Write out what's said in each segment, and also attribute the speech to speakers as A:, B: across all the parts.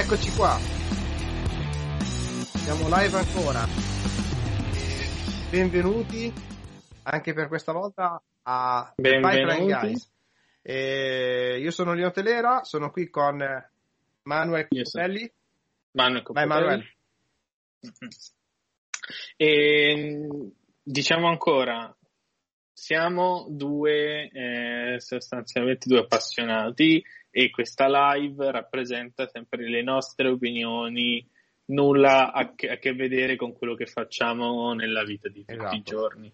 A: eccoci qua. Siamo live ancora. Benvenuti anche per questa volta a Pipeline Guys. E io sono Lino Telera, sono qui con Manuel Copelli.
B: Manuel Copelli.
A: Vai Manuel.
B: E, diciamo ancora, siamo due, eh, sostanzialmente due appassionati e questa live rappresenta sempre le nostre opinioni, nulla a che, a che vedere con quello che facciamo nella vita di tutti esatto. i giorni.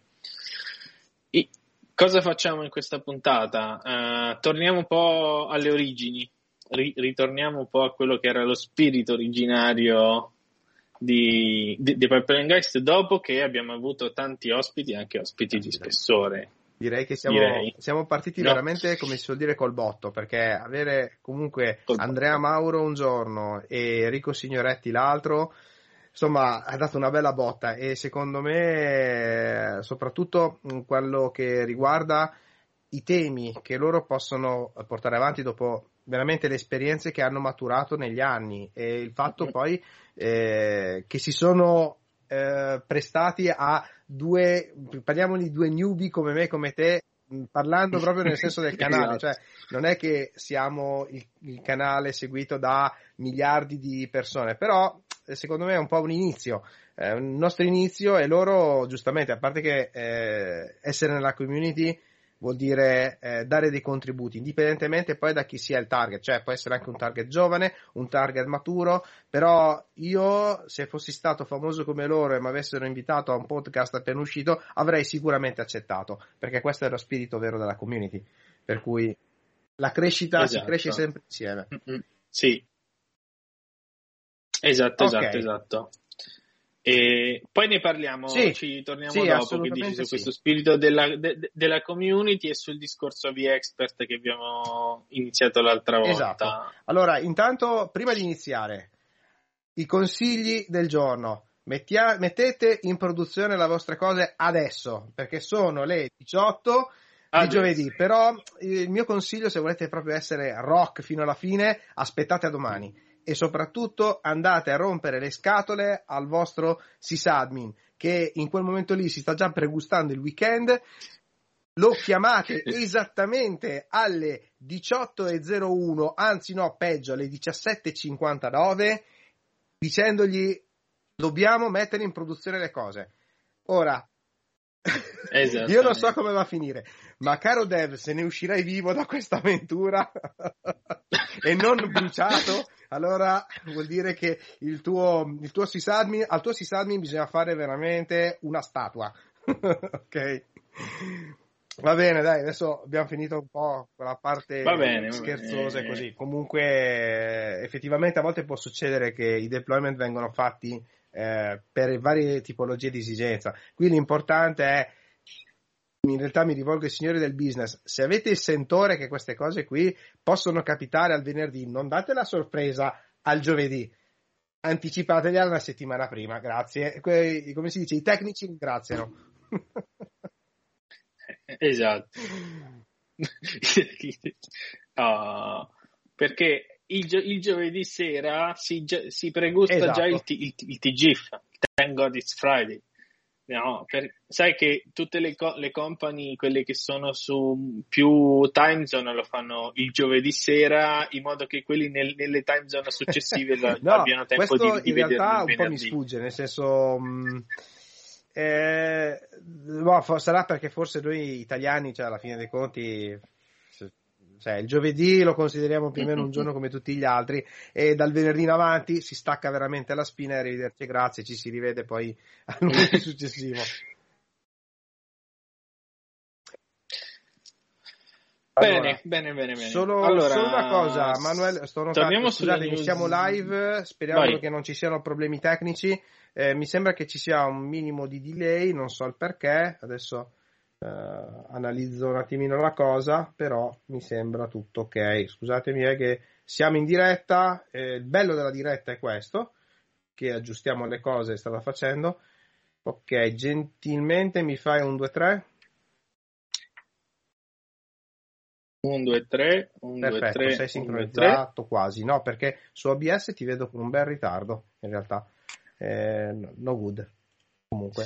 B: E cosa facciamo in questa puntata? Uh, torniamo un po' alle origini, ri- ritorniamo un po' a quello che era lo spirito originario di, di, di Pipeline Geist dopo che abbiamo avuto tanti ospiti, anche ospiti di spessore.
A: Direi che siamo, Direi. siamo partiti no. veramente, come si suol dire, col botto, perché avere comunque col Andrea botto. Mauro un giorno e Enrico Signoretti l'altro, insomma, ha dato una bella botta e secondo me, soprattutto in quello che riguarda i temi che loro possono portare avanti dopo veramente le esperienze che hanno maturato negli anni e il fatto mm-hmm. poi eh, che si sono eh, prestati a due, parliamo di due newbie come me come te, parlando proprio nel senso del canale, cioè non è che siamo il, il, canale seguito da miliardi di persone, però eh, secondo me è un po' un inizio, eh, un nostro inizio e loro giustamente, a parte che eh, essere nella community vuol dire eh, dare dei contributi, indipendentemente poi da chi sia il target, cioè può essere anche un target giovane, un target maturo, però io se fossi stato famoso come loro e mi avessero invitato a un podcast appena uscito, avrei sicuramente accettato, perché questo è lo spirito vero della community, per cui la crescita esatto. si cresce sempre insieme.
B: Mm-hmm. Sì. Esatto, okay. esatto, esatto. E poi ne parliamo, sì, ci torniamo sì, dopo che dici su sì. questo spirito della, de, della, community e sul discorso di expert che abbiamo iniziato l'altra volta.
A: Esatto. Allora, intanto, prima di iniziare, i consigli del giorno. Mettia, mettete in produzione le vostre cose adesso, perché sono le 18 di giovedì. Però il mio consiglio, se volete proprio essere rock fino alla fine, aspettate a domani e soprattutto andate a rompere le scatole al vostro sysadmin che in quel momento lì si sta già pregustando il weekend. Lo chiamate esattamente alle 18.01 anzi no peggio alle 17.59 dicendogli dobbiamo mettere in produzione le cose ora io non so come va a finire ma caro Dev se ne uscirai vivo da questa avventura? E non bruciato allora vuol dire che il tuo, il tuo sysadmin, al tuo sysadmin bisogna fare veramente una statua. ok? Va bene, dai, adesso abbiamo finito un po' quella parte bene, scherzosa e così. Comunque, effettivamente a volte può succedere che i deployment vengono fatti eh, per varie tipologie di esigenza. Qui l'importante è in realtà mi rivolgo ai signori del business, se avete il sentore che queste cose qui possono capitare al venerdì, non date la sorpresa al giovedì, anticipateli una settimana prima, grazie. come si dice, i tecnici ringraziano.
B: esatto. oh, perché il, gio- il, giovedì sera si, si pregusta esatto. già il, t- il, il TGIF, Thank God It's Friday. No, per, sai che tutte le, co- le, company, quelle che sono su più time zone, lo fanno il giovedì sera, in modo che quelli nel, nelle time zone successive no, abbiano tempo di, di
A: in realtà un po' mi sfugge, nel senso... Mh, mm, eh, boh, sarà perché forse noi italiani, cioè alla fine dei conti, cioè, il giovedì lo consideriamo più o meno un giorno come tutti gli altri e dal venerdì in avanti si stacca veramente la spina e arrivederci grazie, ci si rivede poi al lunedì successivo.
B: Allora, bene, bene, bene, bene.
A: Solo, allora, solo una cosa, Manuel, sto notando, scusate, siamo live, speriamo Vai. che non ci siano problemi tecnici. Eh, mi sembra che ci sia un minimo di delay, non so il perché, adesso Uh, analizzo un attimino la cosa, però mi sembra tutto ok. Scusatemi, è che siamo in diretta. Eh, il bello della diretta è questo: che aggiustiamo le cose, stava facendo. Ok, gentilmente mi fai un 2-3.
B: 1, 2, 3,
A: 1, Perfetto, 2, 3, sei sincronizzato 1, quasi, no? Perché su OBS ti vedo con un bel ritardo, in realtà. Eh, no good. Comunque.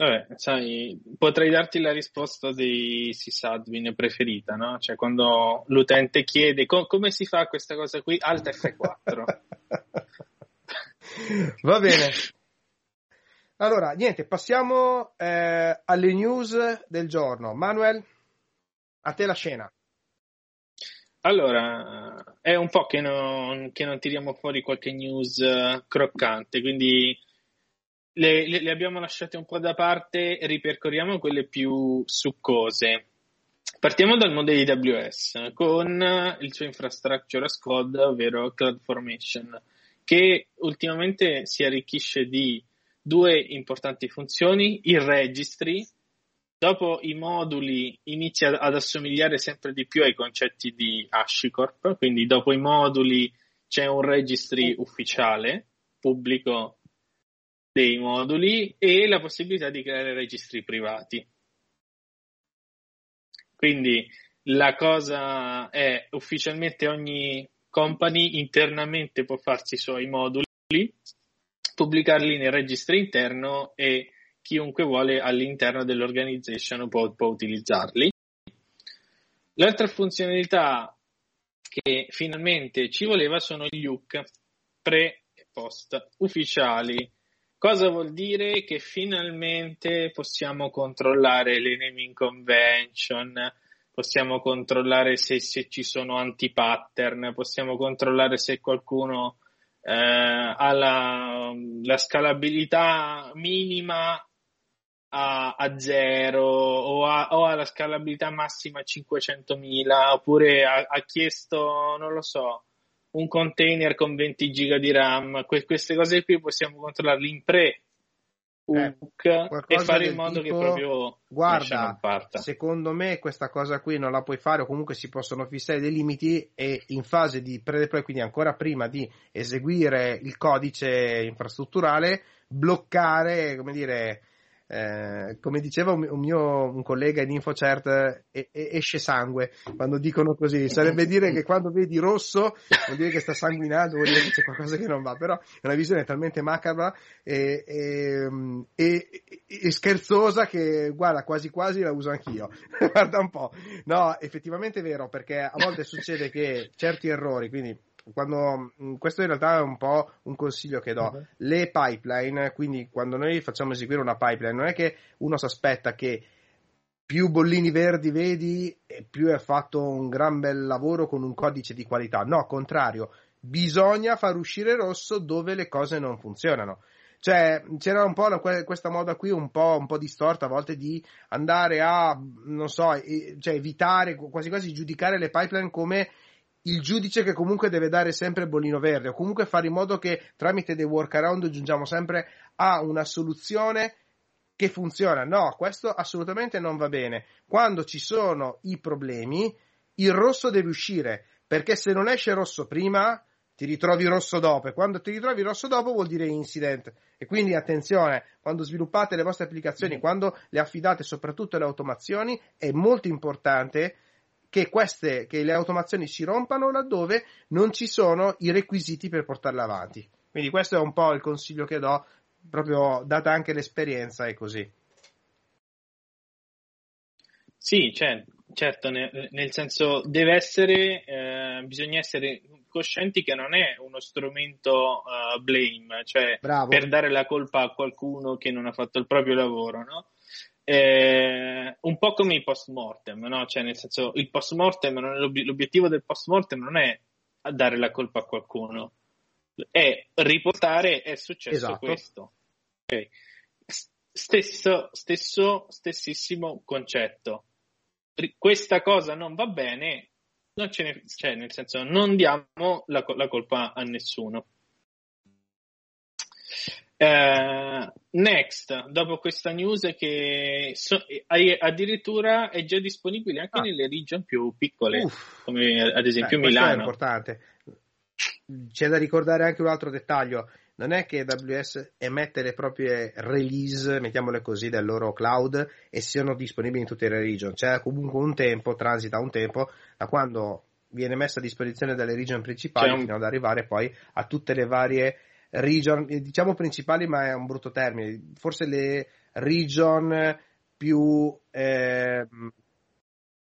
B: Vabbè, sai, potrei darti la risposta dei sysadmin preferita, no? Cioè, quando l'utente chiede co- come si fa questa cosa qui, Alt F4.
A: Va bene. Allora, niente, passiamo eh, alle news del giorno. Manuel, a te la scena.
B: Allora, è un po' che non, che non tiriamo fuori qualche news uh, croccante, quindi le, le, le, abbiamo lasciate un po' da parte ripercorriamo quelle più succose. Partiamo dal mondo di AWS con il suo infrastructure as code, ovvero CloudFormation, che ultimamente si arricchisce di due importanti funzioni, il registry, dopo i moduli inizia ad assomigliare sempre di più ai concetti di HashiCorp, quindi dopo i moduli c'è un registry ufficiale, pubblico dei moduli e la possibilità di creare registri privati. Quindi la cosa è ufficialmente ogni company internamente può farsi i suoi moduli, pubblicarli nel registro interno e chiunque vuole all'interno dell'organization può, può utilizzarli. L'altra funzionalità che finalmente ci voleva sono gli hook pre e post ufficiali Cosa vuol dire? Che finalmente possiamo controllare le naming convention, possiamo controllare se, se ci sono anti-pattern, possiamo controllare se qualcuno eh, ha la, la, scalabilità minima a, a zero o ha, o ha, la scalabilità massima a 500.000 oppure ha, ha chiesto, non lo so, un container con 20 giga di RAM, que- queste cose qui possiamo controllarle in pre eh, e fare in modo tipo, che proprio
A: guarda, secondo me questa cosa qui non la puoi fare o comunque si possono fissare dei limiti e in fase di pre-deploy, quindi ancora prima di eseguire il codice infrastrutturale, bloccare, come dire, eh, come diceva un, un, mio un collega in InfoCert, e, e, esce sangue quando dicono così. Sarebbe dire che quando vedi rosso vuol dire che sta sanguinando, vuol dire che c'è qualcosa che non va. Però è una visione talmente macabra e, e scherzosa che, guarda, quasi quasi la uso anch'io. guarda un po'. No, effettivamente è vero, perché a volte succede che certi errori, quindi quando, mm, questo in realtà è un po' un consiglio che do. Uh-huh. Le pipeline, quindi quando noi facciamo eseguire una pipeline, non è che uno si aspetta che più bollini verdi vedi e più è fatto un gran bel lavoro con un codice di qualità. No, contrario, bisogna far uscire rosso dove le cose non funzionano. Cioè, c'era un po' questa moda qui un po', un po', distorta a volte di andare a, non so, cioè evitare, quasi quasi giudicare le pipeline come il giudice che comunque deve dare sempre il bollino verde o comunque fare in modo che tramite dei workaround giungiamo sempre a una soluzione che funziona. No, questo assolutamente non va bene. Quando ci sono i problemi, il rosso deve uscire, perché se non esce rosso prima, ti ritrovi rosso dopo e quando ti ritrovi rosso dopo vuol dire incident. E quindi attenzione, quando sviluppate le vostre applicazioni, mm. quando le affidate soprattutto alle automazioni, è molto importante che, queste, che le automazioni si rompano laddove non ci sono i requisiti per portarle avanti. Quindi questo è un po' il consiglio che do, proprio data anche l'esperienza e così.
B: Sì, cioè, certo, nel, nel, senso deve essere, eh, bisogna essere coscienti che non è uno strumento uh, blame, cioè Bravo. per dare la colpa a qualcuno che non ha fatto il proprio lavoro, no? Eh, un po' come i post mortem, no? Cioè, nel senso, il post mortem, l'obiettivo del post mortem non è dare la colpa a qualcuno, è riportare è successo esatto. questo. Okay. Stesso, stesso, stessissimo concetto. Questa cosa non va bene, non ce ne, cioè, nel senso, non diamo la, la colpa a nessuno. Uh, next, dopo questa news che so, addirittura è già disponibile anche ah. nelle region più piccole, Uff. come ad esempio Beh, Milano.
A: È importante. C'è da ricordare anche un altro dettaglio. non è che AWS emette le proprie release, mettiamole così, del loro cloud e siano disponibili in tutte le region. C'è comunque un tempo, transita un tempo da quando viene messa a disposizione dalle region principali un... fino ad arrivare poi a tutte le varie region, diciamo principali, ma è un brutto termine, forse le region più, eh,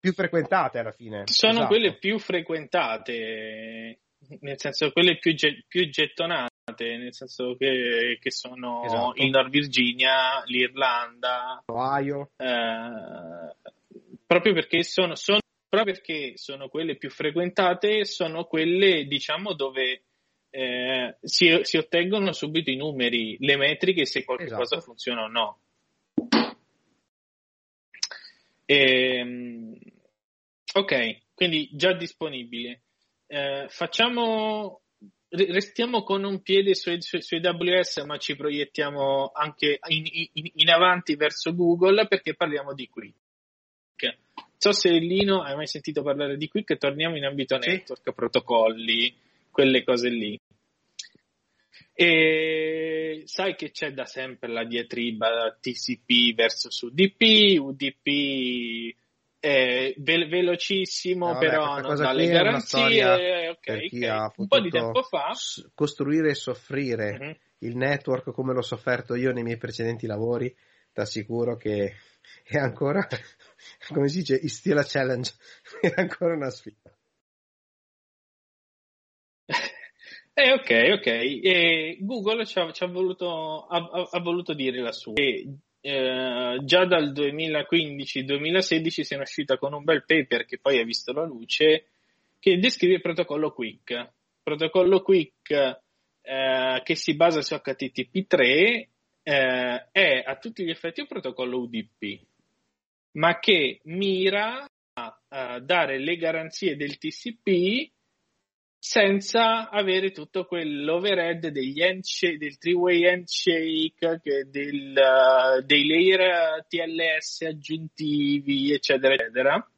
A: più frequentate alla fine.
B: Sono esatto. quelle più frequentate, nel senso quelle più, più gettonate, nel senso che, che sono esatto. il Nord Virginia, l'Irlanda,
A: Ohio.
B: Eh, proprio perché sono, sono, proprio perché sono quelle più frequentate, sono quelle diciamo dove eh, si, si, ottengono subito i numeri, le metriche se qualcosa esatto. funziona o no. E, ehm, ok, quindi già disponibile. Eh, facciamo, restiamo con un piede su, su, su, AWS, ma ci proiettiamo anche in, in, in, avanti verso Google perché parliamo di Quick. Non so se Lino hai mai sentito parlare di Quick, torniamo in ambito sì. network, protocolli, quelle cose lì. E sai che c'è da sempre la diatriba TCP versus UDP, UDP è ve- velocissimo, no, però non dà le garanzie. Okay, okay. Un po' di tempo fa.
A: Costruire e soffrire uh-huh. il network come l'ho sofferto io nei miei precedenti lavori, ti assicuro che è ancora, come si dice, is still a challenge, è ancora una sfida.
B: Eh, ok, ok. E Google ci ha, ci ha, voluto, ha, ha, voluto, dire la sua. E, eh, già dal 2015-2016 si è uscita con un bel paper che poi ha visto la luce che descrive il protocollo Quick. Protocollo Quick eh, che si basa su HTTP3 eh, è a tutti gli effetti un protocollo UDP, ma che mira a, a dare le garanzie del TCP senza avere tutto quell'overhead degli handshake, del three-way handshake, del, uh, dei layer TLS aggiuntivi, eccetera, eccetera,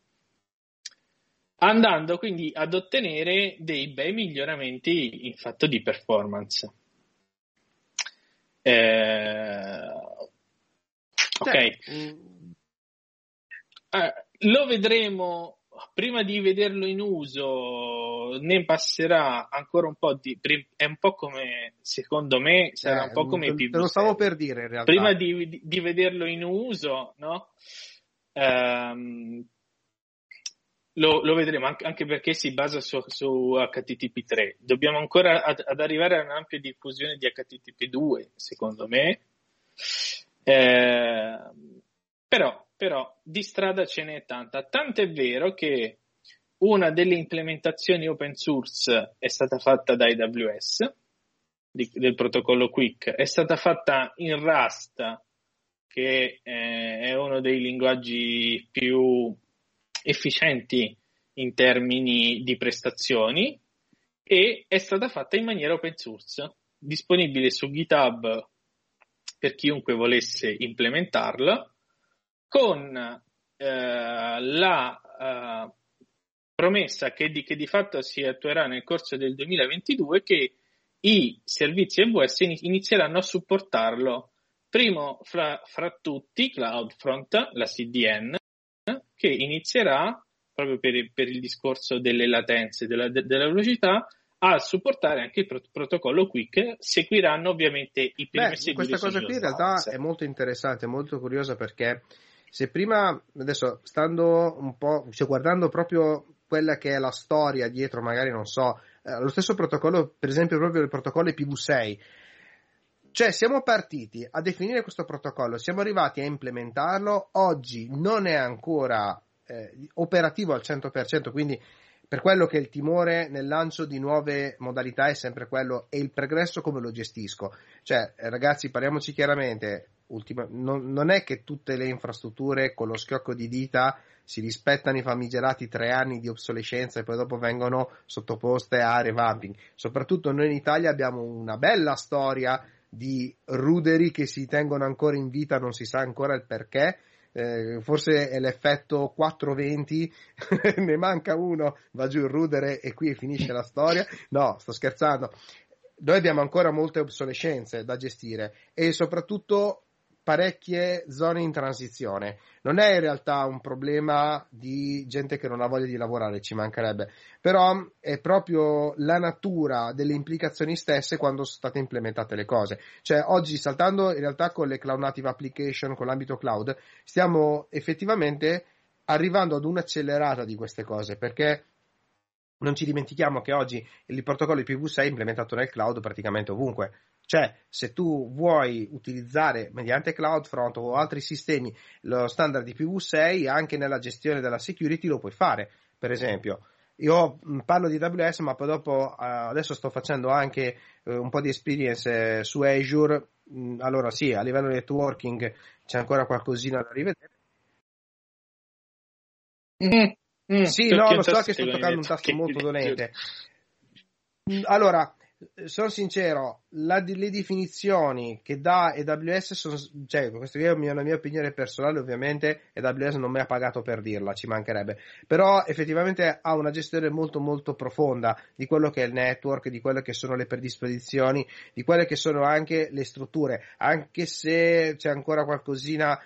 B: andando quindi ad ottenere dei bei miglioramenti in fatto di performance. Eh, ok. Uh, lo vedremo prima di vederlo in uso ne passerà ancora un po' di è un po' come secondo me sarà eh, un po' come
A: te, te lo stavo per dire in realtà
B: prima di, di, vederlo in uso no? Um, lo, lo, vedremo anche, anche, perché si basa su, su HTTP3 dobbiamo ancora ad, ad, arrivare a un'ampia diffusione di HTTP2 secondo me eh, però però di strada ce n'è tanta. Tant'è vero che una delle implementazioni open source è stata fatta da AWS, di, del protocollo Quick, è stata fatta in Rust, che eh, è uno dei linguaggi più efficienti in termini di prestazioni, e è stata fatta in maniera open source, disponibile su GitHub per chiunque volesse implementarla con eh, la eh, promessa che di, che di, fatto si attuerà nel corso del 2022 che i servizi AWS inizieranno a supportarlo. Primo fra, fra tutti CloudFront, la CDN, che inizierà proprio per, per il discorso delle latenze, della, della velocità, a supportare anche il prot- protocollo Quick. Seguiranno ovviamente i primi
A: Beh, Questa cosa qui in realtà è molto interessante, molto curiosa perché se prima, adesso stando un po', cioè guardando proprio quella che è la storia dietro, magari non so, eh, lo stesso protocollo, per esempio proprio il protocollo IPv6, cioè siamo partiti a definire questo protocollo, siamo arrivati a implementarlo, oggi non è ancora eh, operativo al 100%, quindi per quello che il timore nel lancio di nuove modalità è sempre quello e il progresso come lo gestisco. Cioè, ragazzi, parliamoci chiaramente, ultima, non, non, è che tutte le infrastrutture con lo schiocco di dita si rispettano i famigerati tre anni di obsolescenza e poi dopo vengono sottoposte a revamping. Soprattutto noi in Italia abbiamo una bella storia di ruderi che si tengono ancora in vita, non si sa ancora il perché. Eh, forse è l'effetto 420, ne manca uno, va giù il rudere e qui finisce la storia. No, sto scherzando noi abbiamo ancora molte obsolescenze da gestire e soprattutto parecchie zone in transizione. Non è in realtà un problema di gente che non ha voglia di lavorare, ci mancherebbe, però è proprio la natura delle implicazioni stesse quando sono state implementate le cose. Cioè oggi saltando in realtà con le cloud native application, con l'ambito cloud, stiamo effettivamente arrivando ad un'accelerata di queste cose perché non ci dimentichiamo che oggi il protocollo IPv6 è implementato nel cloud praticamente ovunque. Cioè, se tu vuoi utilizzare mediante CloudFront o altri sistemi lo standard IPv6, anche nella gestione della security lo puoi fare. Per esempio, io parlo di AWS, ma poi dopo adesso sto facendo anche eh, un po' di esperience su Azure. Allora, sì, a livello di networking c'è ancora qualcosina da rivedere. Mm. Mm, sì, no, lo so che sto toccando un tasto molto dolente. Mm, allora, sono sincero, la, le definizioni che dà AWS sono, cioè, questa è una mia opinione personale, ovviamente AWS non mi ha pagato per dirla, ci mancherebbe, però effettivamente ha una gestione molto molto profonda di quello che è il network, di quelle che sono le predisposizioni, di quelle che sono anche le strutture, anche se c'è ancora qualcosina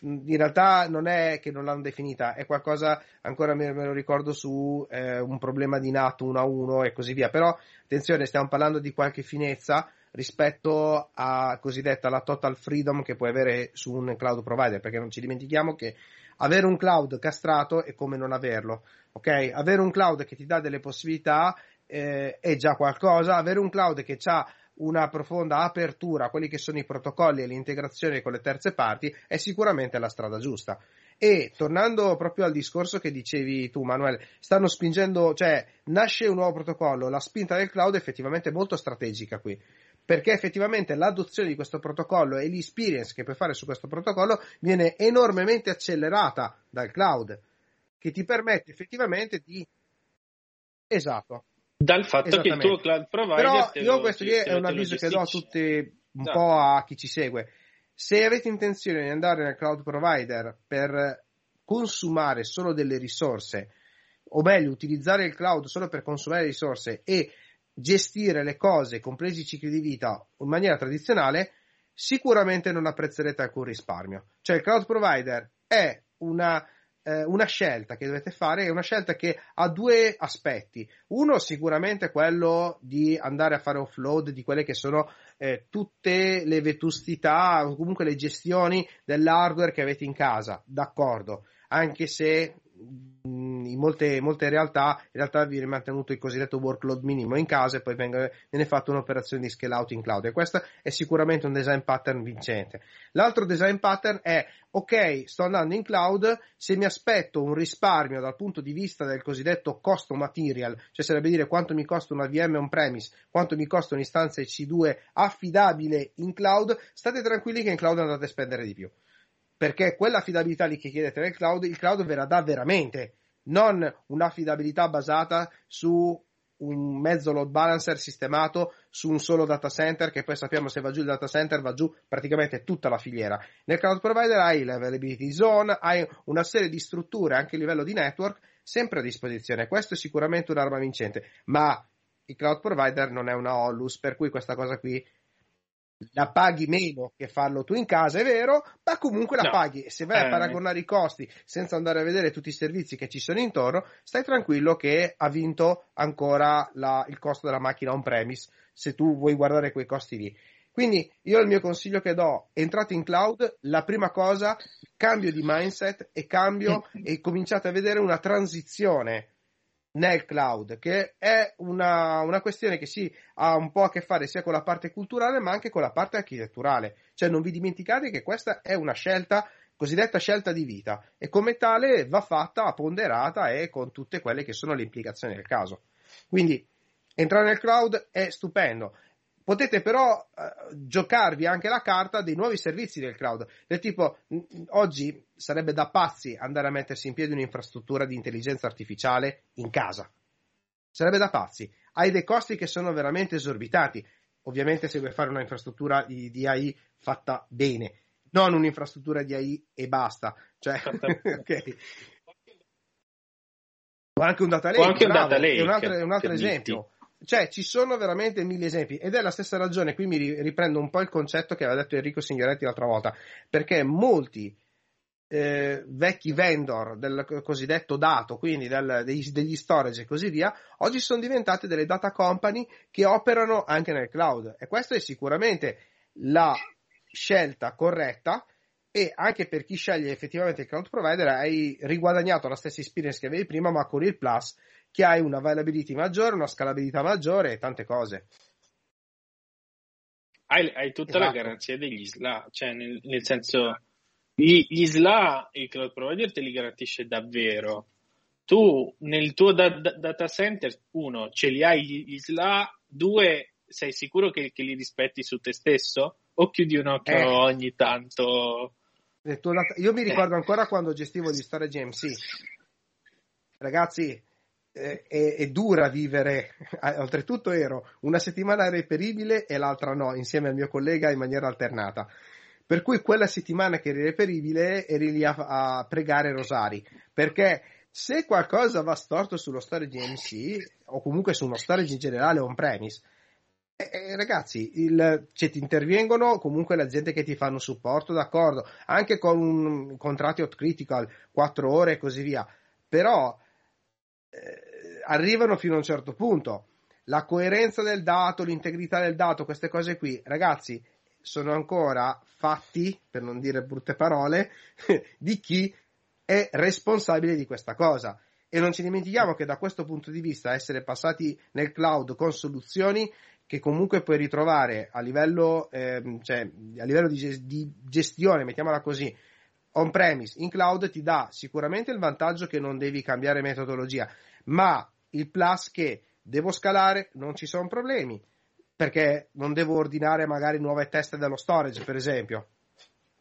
A: in realtà non è che non l'hanno definita, è qualcosa, ancora me, me lo ricordo, su eh, un problema di nato 1 a 1 e così via. Però attenzione, stiamo parlando di qualche finezza rispetto a cosiddetta la total freedom che puoi avere su un cloud provider, perché non ci dimentichiamo che avere un cloud castrato è come non averlo. Ok? Avere un cloud che ti dà delle possibilità eh, è già qualcosa, avere un cloud che ha una profonda apertura a quelli che sono i protocolli e l'integrazione con le terze parti è sicuramente la strada giusta. E tornando proprio al discorso che dicevi tu, Manuel, stanno spingendo, cioè nasce un nuovo protocollo, la spinta del cloud è effettivamente molto strategica qui, perché effettivamente l'adozione di questo protocollo e l'experience che puoi fare su questo protocollo viene enormemente accelerata dal cloud, che ti permette effettivamente di... Esatto,
B: dal fatto che il tuo cloud provider
A: però io questo qui è un avviso che do a tutti un no. po' a chi ci segue. Se avete intenzione di andare nel cloud provider per consumare solo delle risorse o meglio utilizzare il cloud solo per consumare risorse e gestire le cose compresi i cicli di vita in maniera tradizionale sicuramente non apprezzerete alcun risparmio. Cioè il cloud provider è una eh, una scelta che dovete fare è una scelta che ha due aspetti. Uno sicuramente quello di andare a fare offload di quelle che sono eh, tutte le vetustità o comunque le gestioni dell'hardware che avete in casa, d'accordo, anche se in molte, molte, realtà in realtà viene mantenuto il cosiddetto workload minimo in casa e poi venga, viene fatta un'operazione di scale out in cloud e questo è sicuramente un design pattern vincente. L'altro design pattern è ok, sto andando in cloud, se mi aspetto un risparmio dal punto di vista del cosiddetto costo material, cioè sarebbe dire quanto mi costa una VM on premise, quanto mi costa un'istanza EC2 affidabile in cloud, state tranquilli che in cloud andate a spendere di più perché quell'affidabilità lì che chiedete nel cloud, il cloud ve la dà veramente, non un'affidabilità basata su un mezzo load balancer sistemato su un solo data center che poi sappiamo se va giù il data center va giù praticamente tutta la filiera. Nel cloud provider hai l'availability zone, hai una serie di strutture anche a livello di network sempre a disposizione. Questo è sicuramente un'arma vincente, ma il cloud provider non è una Holus, per cui questa cosa qui la paghi meno che farlo tu in casa, è vero, ma comunque la no. paghi. E se vai eh. a paragonare i costi senza andare a vedere tutti i servizi che ci sono intorno, stai tranquillo che ha vinto ancora la, il costo della macchina on premise, se tu vuoi guardare quei costi lì. Quindi io il mio consiglio che do, entrate in cloud, la prima cosa, cambio di mindset e cambio e cominciate a vedere una transizione nel cloud, che è una, una, questione che sì, ha un po' a che fare sia con la parte culturale ma anche con la parte architetturale. Cioè non vi dimenticate che questa è una scelta, cosiddetta scelta di vita, e come tale va fatta ponderata e con tutte quelle che sono le implicazioni del caso. Quindi entrare nel cloud è stupendo. Potete però eh, giocarvi anche la carta dei nuovi servizi del cloud, del tipo oggi sarebbe da pazzi andare a mettersi in piedi un'infrastruttura di intelligenza artificiale in casa. Sarebbe da pazzi. Hai dei costi che sono veramente esorbitanti. Ovviamente se vuoi fare un'infrastruttura di, di AI fatta bene, non un'infrastruttura di AI e basta. Cioè, ok. O anche un data lake,
B: o anche un data lake
A: è un altro, è un altro esempio. Cioè ci sono veramente mille esempi ed è la stessa ragione, qui mi riprendo un po' il concetto che aveva detto Enrico Signoretti l'altra volta, perché molti eh, vecchi vendor del cosiddetto dato, quindi del, degli, degli, storage e così via, oggi sono diventate delle data company che operano anche nel cloud. E questa è sicuramente la scelta corretta e anche per chi sceglie effettivamente il cloud provider hai riguadagnato la stessa experience che avevi prima ma con il plus che hai una availability maggiore, una scalabilità maggiore e tante cose.
B: Hai, hai tutta esatto. la garanzia degli SLA, cioè nel, nel senso gli, gli SLA il cloud provider te li garantisce davvero. Tu nel tuo da, da, data center, uno, ce li hai gli, gli SLA, due, sei sicuro che, che, li rispetti su te stesso? O chiudi un occhio eh. ogni tanto?
A: Io mi ricordo eh. ancora quando gestivo gli storage MC. Ragazzi, è, è, dura vivere, oltretutto ero una settimana reperibile e l'altra no, insieme al mio collega in maniera alternata. Per cui quella settimana che eri reperibile eri lì a, a pregare rosari, perché se qualcosa va storto sullo storage MC o comunque su uno storage in generale on-premise, eh, eh, ragazzi, il, cioè, ti intervengono comunque le aziende che ti fanno supporto, d'accordo, anche con contratti hot critical, 4 ore e così via, però eh, arrivano fino a un certo punto. La coerenza del dato, l'integrità del dato, queste cose qui, ragazzi, sono ancora fatti, per non dire brutte parole, di chi è responsabile di questa cosa. E non ci dimentichiamo che da questo punto di vista essere passati nel cloud con soluzioni che comunque puoi ritrovare a livello, eh, cioè, a livello di, di, gestione, mettiamola così, on premise, in cloud ti dà sicuramente il vantaggio che non devi cambiare metodologia, ma il plus che devo scalare, non ci sono problemi, perché non devo ordinare magari nuove teste dello storage, per esempio.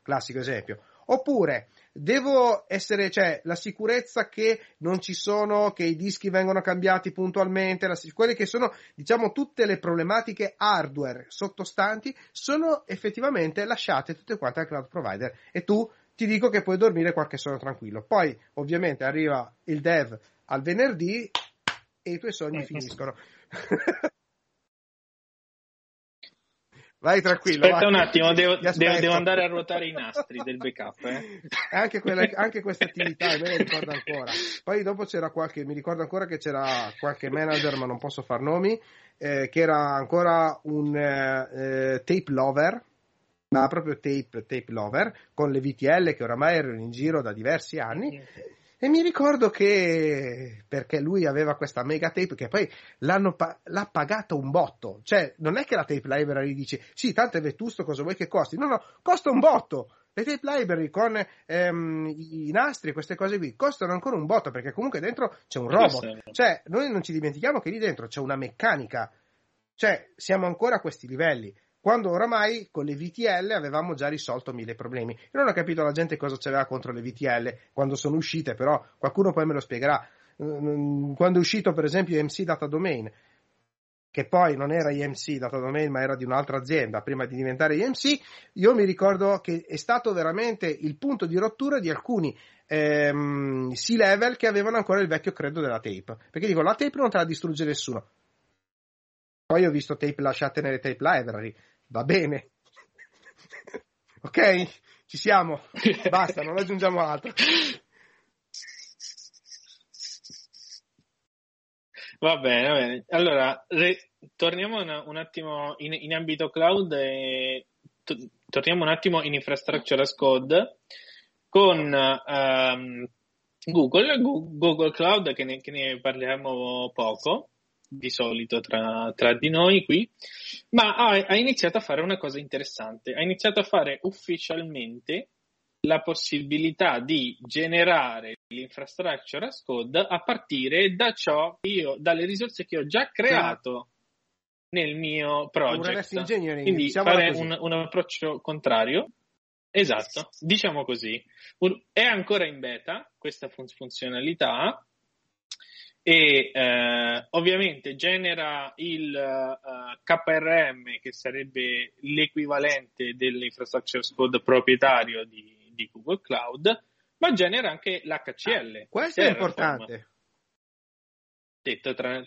A: Classico esempio. Oppure devo essere, cioè, la sicurezza che non ci sono, che i dischi vengono cambiati puntualmente, la, quelle che sono, diciamo, tutte le problematiche hardware sottostanti sono effettivamente lasciate tutte quante al cloud provider e tu ti dico che puoi dormire qualche sonno tranquillo. Poi, ovviamente, arriva il dev al venerdì e i tuoi sogni eh, finiscono. Vai tranquillo.
B: Aspetta
A: vai.
B: un attimo, devo, devo, devo, andare a ruotare i nastri del backup. Eh.
A: Anche, quella, anche questa attività me la ricordo ancora. Poi dopo c'era qualche, mi ricordo ancora che c'era qualche manager, ma non posso far nomi, eh, che era ancora un eh, tape lover, ma proprio tape, tape lover, con le VTL che oramai erano in giro da diversi anni. E mi ricordo che perché lui aveva questa mega tape che poi pa- l'ha pagata un botto. Cioè, non è che la tape library dice sì, tanto è vetusto, cosa vuoi che costi? No, no, costa un botto. Le tape library con ehm, i nastri e queste cose qui costano ancora un botto perché comunque dentro c'è un robot. Cioè, noi non ci dimentichiamo che lì dentro c'è una meccanica. Cioè, siamo ancora a questi livelli quando oramai con le VTL avevamo già risolto mille problemi. Io non ho capito la gente cosa c'aveva contro le VTL quando sono uscite, però qualcuno poi me lo spiegherà. Quando è uscito per esempio MC Data Domain, che poi non era IMC Data Domain ma era di un'altra azienda prima di diventare IMC, io mi ricordo che è stato veramente il punto di rottura di alcuni ehm, C-level che avevano ancora il vecchio credo della tape. Perché dico, la tape non te la distrugge nessuno. Poi ho visto tape lasciate nelle tape library. Va bene. ok? Ci siamo. Basta, non aggiungiamo altro.
B: Va bene, va bene. Allora, re, torniamo un, un attimo in, in, ambito cloud e to, torniamo un attimo in infrastructure as code con um, Google, Google Cloud che ne, che ne parliamo poco di solito tra, tra di noi qui, ma ha, ha, iniziato a fare una cosa interessante, ha iniziato a fare ufficialmente la possibilità di generare l'infrastructure as code a partire da ciò io, dalle risorse che ho già creato nel mio project. Quindi fare un, un approccio contrario. Esatto, diciamo così. È ancora in beta questa fun- funzionalità, e eh, ovviamente genera il uh, eh, KRM che sarebbe l'equivalente dell'infrastructure as code proprietario di, di, Google Cloud, ma genera anche l'HCL.
A: Ah, questo è importante.
B: Detto tra,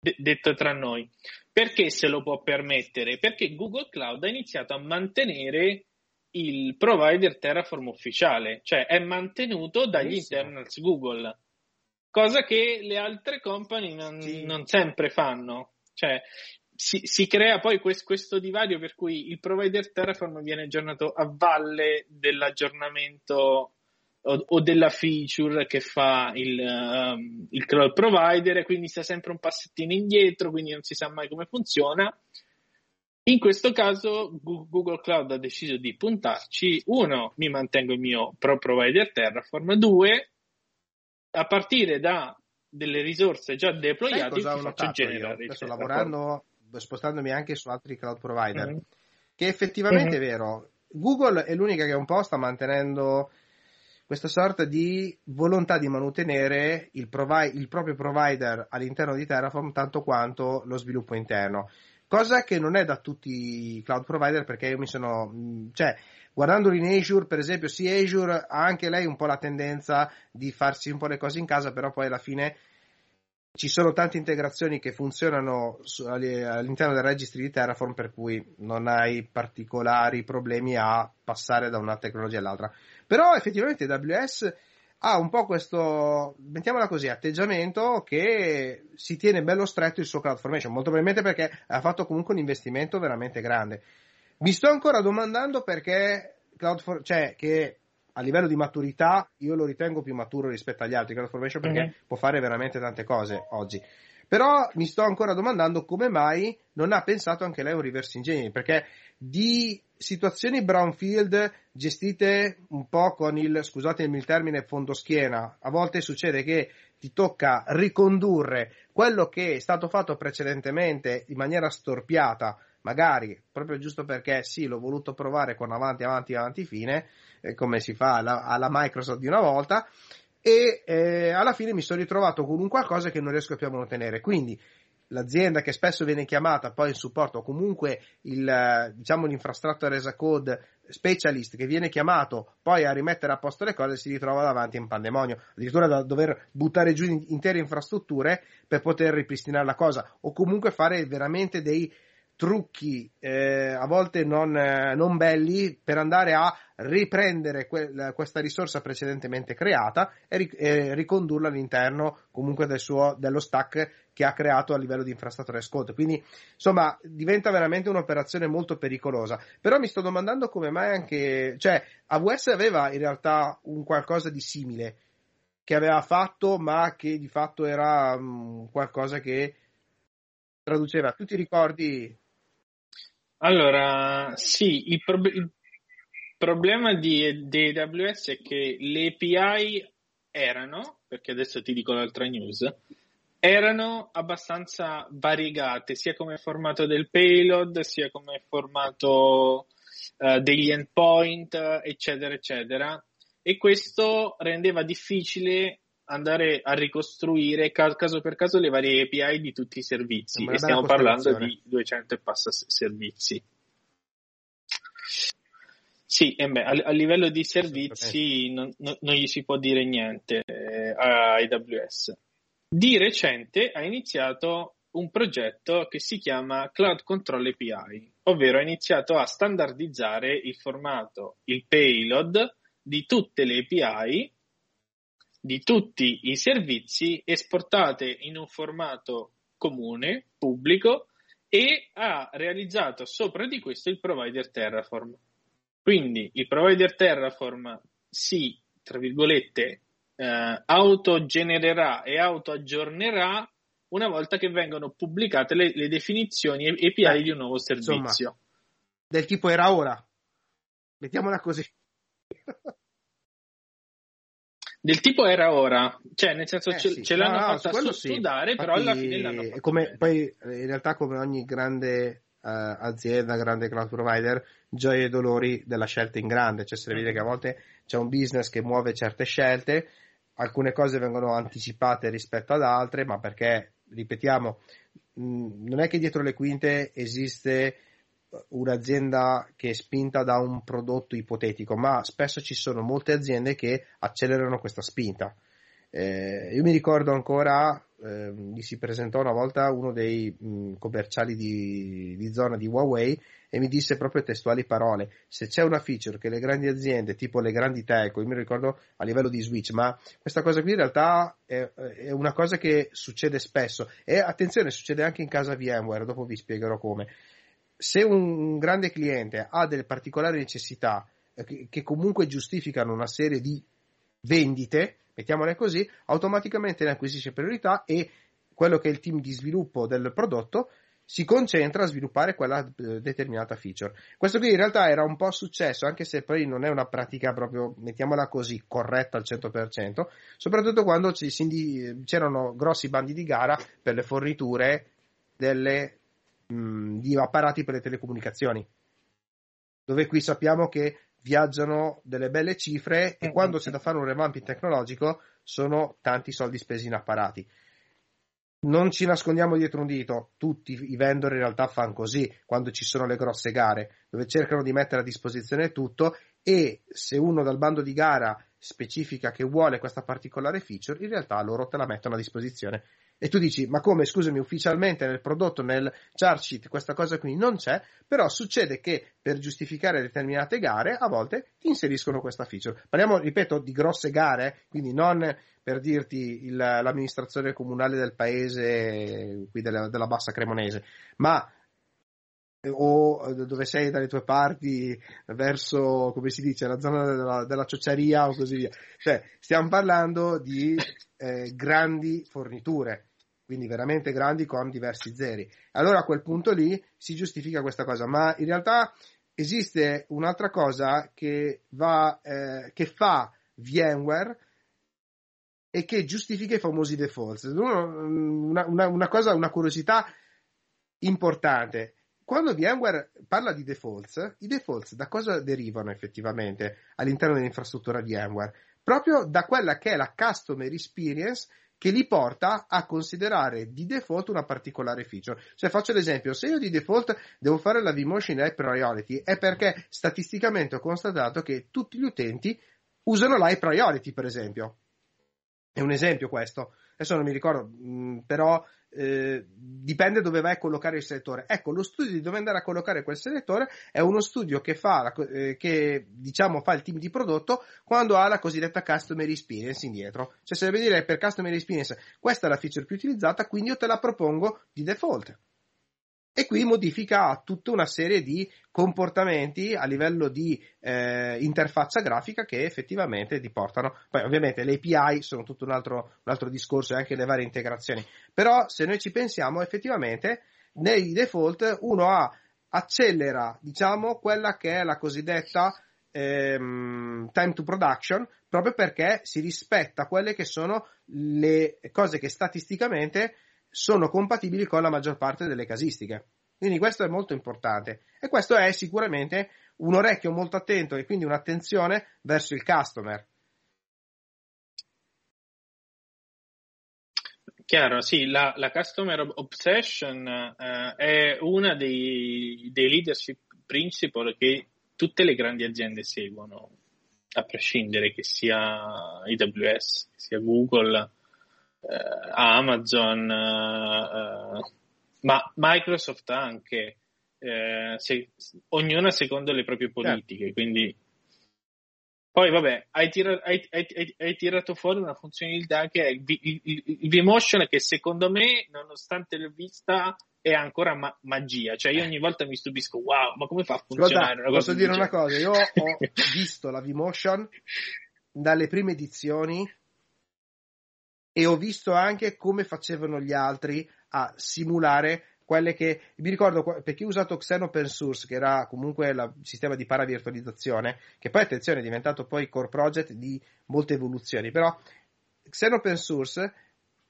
B: de- detto tra noi. Perché se lo può permettere? Perché Google Cloud ha iniziato a mantenere il provider Terraform ufficiale, cioè è mantenuto dagli Benissimo. internals Google, cosa che le altre company non, sì. non sempre fanno. Cioè, si, si, crea poi questo, questo, divario per cui il provider Terraform viene aggiornato a valle dell'aggiornamento o, o della feature che fa il, um, il cloud provider, e quindi sta sempre un passettino indietro, quindi non si sa mai come funziona. In questo caso Google Cloud ha deciso di puntarci, uno, mi mantengo il mio pro provider Terraform, due, a partire da delle risorse già deployate, faccio generare.
A: Io. Sto lavorando, spostandomi anche su altri cloud provider, mm-hmm. che effettivamente mm-hmm. è vero. Google è l'unica che un po' sta mantenendo questa sorta di volontà di mantenere il, provi- il proprio provider all'interno di Terraform tanto quanto lo sviluppo interno cosa che non è da tutti i cloud provider perché io mi sono, cioè, guardandolo in Azure, per esempio, sì, Azure ha anche lei un po' la tendenza di farsi un po' le cose in casa, però poi alla fine ci sono tante integrazioni che funzionano all'interno del registry di Terraform per cui non hai particolari problemi a passare da una tecnologia all'altra. Però effettivamente AWS ha un po' questo, mettiamola così, atteggiamento che si tiene bello stretto il suo cloud formation, molto probabilmente perché ha fatto comunque un investimento veramente grande. Mi sto ancora domandando perché cloud for, cioè che a livello di maturità io lo ritengo più maturo rispetto agli altri cloud formation perché mm-hmm. può fare veramente tante cose oggi. Però mi sto ancora domandando come mai non ha pensato anche lei a un reverse engineering, perché di situazioni brownfield gestite un po' con il, scusatemi il termine, fondoschiena, a volte succede che ti tocca ricondurre quello che è stato fatto precedentemente in maniera storpiata, magari proprio giusto perché sì, l'ho voluto provare con avanti, avanti, avanti fine, eh, come si fa alla, alla Microsoft di una volta, e eh, alla fine mi sono ritrovato con un qualcosa che non riesco più a mantenere. Quindi l'azienda che spesso viene chiamata poi in supporto o comunque il, diciamo, l'infrastructure as code specialist che viene chiamato poi a rimettere a posto le cose si ritrova davanti a un pandemonio, addirittura da dover buttare giù intere infrastrutture per poter ripristinare la cosa o comunque fare veramente dei trucchi eh, a volte non, eh, non, belli per andare a riprendere que- questa risorsa precedentemente creata e, ri- e ricondurla all'interno comunque del suo, dello stack che ha creato a livello di infrastrutture as code. Quindi, insomma, diventa veramente un'operazione molto pericolosa. Però mi sto domandando come mai anche, cioè, AWS aveva in realtà un qualcosa di simile che aveva fatto, ma che di fatto era um, qualcosa che traduceva. Tu ti ricordi
B: allora, sì, il, prob- il problema di, di AWS è che le API erano, perché adesso ti dico l'altra news, erano abbastanza variegate, sia come formato del payload, sia come formato uh, degli endpoint, eccetera, eccetera. E questo rendeva difficile andare a ricostruire caso per caso le varie API di tutti i servizi e stiamo parlando di 200 e passa servizi. Sì, eh beh, a, a, livello di servizi non, non, non, gli si può dire niente eh, a AWS. Di recente ha iniziato un progetto che si chiama Cloud Control API, ovvero ha iniziato a standardizzare il formato, il payload di tutte le API di tutti i servizi esportate in un formato comune, pubblico, e ha realizzato sopra di questo il provider Terraform. Quindi il provider Terraform si, tra virgolette, eh, autogenererà e autoaggiornerà una volta che vengono pubblicate le, le definizioni API Beh, di un nuovo servizio. Insomma,
A: del tipo era ora. Mettiamola così.
B: Del tipo era ora, cioè nel senso eh, ce, sì. ce, l'hanno no, fatta sudare, sì. però alla fine l'hanno fatta.
A: Come, poi in realtà come ogni grande uh, azienda, grande cloud provider, gioia e dolori della scelta in grande, cioè si vede che a volte c'è un business che muove certe scelte, alcune cose vengono anticipate rispetto ad altre, ma perché, ripetiamo, mh, non è che dietro le quinte esiste un'azienda che è spinta da un prodotto ipotetico, ma spesso ci sono molte aziende che accelerano questa spinta. Eh, io mi ricordo ancora eh, gli si presentò una volta uno dei mh, commerciali di, di, zona di Huawei e mi disse proprio testuali parole, se c'è una feature che le grandi aziende, tipo le grandi telco, io mi ricordo a livello di switch, ma questa cosa qui in realtà è, è una cosa che succede spesso e attenzione, succede anche in casa VMware, dopo vi spiegherò come. Se un grande cliente ha delle particolari necessità eh, che, comunque giustificano una serie di vendite, mettiamole così, automaticamente ne acquisisce priorità e quello che è il team di sviluppo del prodotto si concentra a sviluppare quella eh, determinata feature. Questo qui in realtà era un po' successo, anche se poi non è una pratica proprio, mettiamola così, corretta al 100%, soprattutto quando c'erano grossi bandi di gara per le forniture delle, mh, di apparati per le telecomunicazioni. Dove qui sappiamo che viaggiano delle belle cifre e quando c'è da fare un revamping tecnologico sono tanti soldi spesi in apparati. Non ci nascondiamo dietro un dito, tutti i vendor in realtà fanno così quando ci sono le grosse gare, dove cercano di mettere a disposizione tutto e se uno dal bando di gara specifica che vuole questa particolare feature, in realtà loro te la mettono a disposizione e tu dici, ma come, scusami, ufficialmente nel prodotto, nel chart sheet, questa cosa qui non c'è, però succede che per giustificare determinate gare, a volte ti inseriscono questa feature. Parliamo, ripeto, di grosse gare, quindi non per dirti il, l'amministrazione comunale del paese, qui della, della Bassa Cremonese, ma o dove sei dalle tue parti verso, come si dice, la zona della, della ciociaria o così via. Cioè, stiamo parlando di eh, grandi forniture, quindi veramente grandi con diversi zeri. Allora a quel punto lì si giustifica questa cosa, ma in realtà esiste un'altra cosa che, va, eh, che fa VMware e che giustifica i famosi defaults. Una, una, una cosa, una curiosità importante quando VMware parla di defaults, i defaults da cosa derivano effettivamente all'interno dell'infrastruttura VMware? Proprio da quella che è la customer experience che li porta a considerare di default una particolare feature. Cioè, faccio l'esempio, se io di default devo fare la vMotion High Priority è perché statisticamente ho constatato che tutti gli utenti usano l'High Priority, per esempio. È un esempio questo. Adesso non mi ricordo, mh, però eh, dipende dove vai a collocare il selettore. Ecco, lo studio di dove andare a collocare quel selettore è uno studio che fa, eh, che, diciamo, fa il team di prodotto quando ha la cosiddetta customer experience indietro. Cioè, se deve dire per customer experience questa è la feature più utilizzata, quindi io te la propongo di default e qui modifica tutta una serie di comportamenti a livello di eh, interfaccia grafica che effettivamente ti portano. Poi ovviamente le API sono tutto un altro, un altro discorso e anche le varie integrazioni, però se noi ci pensiamo effettivamente nei default uno ha, accelera diciamo quella che è la cosiddetta ehm, time to production proprio perché si rispetta quelle che sono le cose che statisticamente sono compatibili con la maggior parte delle casistiche. Quindi questo è molto importante e questo è sicuramente un orecchio molto attento e quindi un'attenzione verso il customer.
B: Chiaro, sì, la, la customer obsession eh, è una dei, dei leadership principle che tutte le grandi aziende seguono, a prescindere che sia AWS, che sia Google, eh, Amazon, eh, ma Microsoft anche, eh, se, ognuna secondo le proprie certo. politiche, quindi poi vabbè, hai, tira, hai, hai, hai, tirato fuori una funzionalità che è il, il, il, il V-Motion che secondo me, nonostante l'ho vista, è ancora ma- magia. Cioè io ogni volta mi stupisco, wow, ma come fa a funzionare?
A: Guarda, posso dire una cosa, io ho visto la V-Motion dalle prime edizioni e ho visto anche come facevano gli altri a simulare quelle che mi ricordo perché ho usato Xen Open Source che era comunque il sistema di paravirtualizzazione che poi attenzione è diventato poi core project di molte evoluzioni però Xen Open Source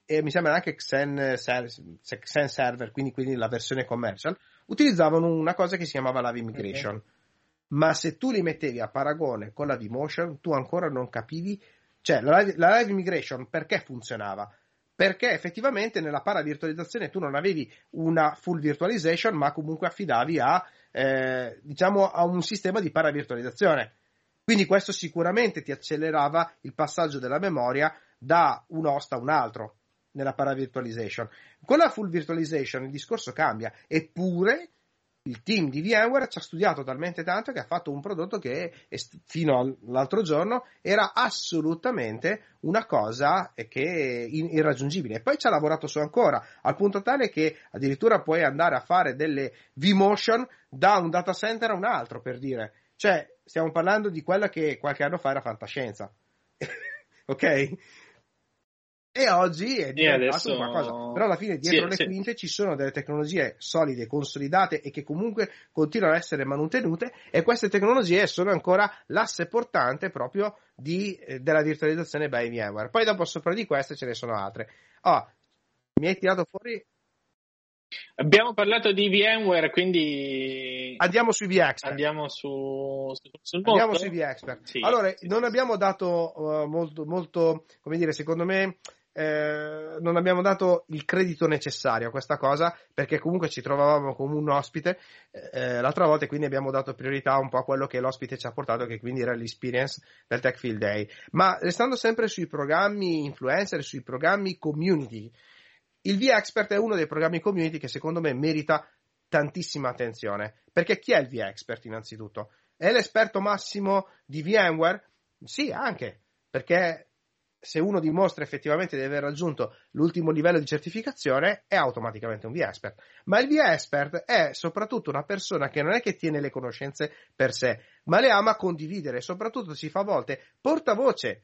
A: e mi sembra anche Xen, Xen Server quindi, quindi, la versione commercial utilizzavano una cosa che si chiamava la vMigration okay. ma se tu li mettevi a paragone con la vMotion tu ancora non capivi cioè, la live, la live migration perché funzionava? Perché effettivamente nella paravirtualizzazione tu non avevi una full virtualization, ma comunque affidavi a, eh, diciamo, a un sistema di paravirtualizzazione. Quindi questo sicuramente ti accelerava il passaggio della memoria da un host a un altro. nella paravirtualization. Con la full virtualization il discorso cambia, eppure il team di VMware ci ha studiato talmente tanto che ha fatto un prodotto che fino all'altro giorno era assolutamente una cosa che irraggiungibile. E poi ci ha lavorato su ancora, al punto tale che addirittura puoi andare a fare delle vMotion da un data center a un altro, per dire. Cioè, stiamo parlando di quella che qualche anno fa era fantascienza. ok? E oggi è diventato adesso... qualcosa. Però alla fine dietro sì, le sì. quinte ci sono delle tecnologie solide, consolidate e che comunque continuano a essere mantenute e queste tecnologie sono ancora l'asse portante proprio di, eh, della virtualizzazione by VMware. Poi dopo sopra di queste ce ne sono altre. Oh, mi hai tirato fuori
B: Abbiamo parlato di VMware, quindi
A: andiamo sui VXpert.
B: Andiamo su, su sul
A: Andiamo sui VXpert. Sì, allora, non abbiamo dato uh, molto, molto, come dire, secondo me, eh, non abbiamo dato il credito necessario a questa cosa perché comunque ci trovavamo come un ospite eh, l'altra volta e quindi abbiamo dato priorità un po' a quello che l'ospite ci ha portato che quindi era l'experience del Tech Field Day ma restando sempre sui programmi influencer sui programmi community il V-Expert è uno dei programmi community che secondo me merita tantissima attenzione perché chi è il V-Expert innanzitutto? È l'esperto massimo di VMware? Sì, anche perché se uno dimostra effettivamente di aver raggiunto l'ultimo livello di certificazione, è automaticamente un V-Expert. Ma il V-Expert è soprattutto una persona che non è che tiene le conoscenze per sé, ma le ama condividere, soprattutto si fa a volte portavoce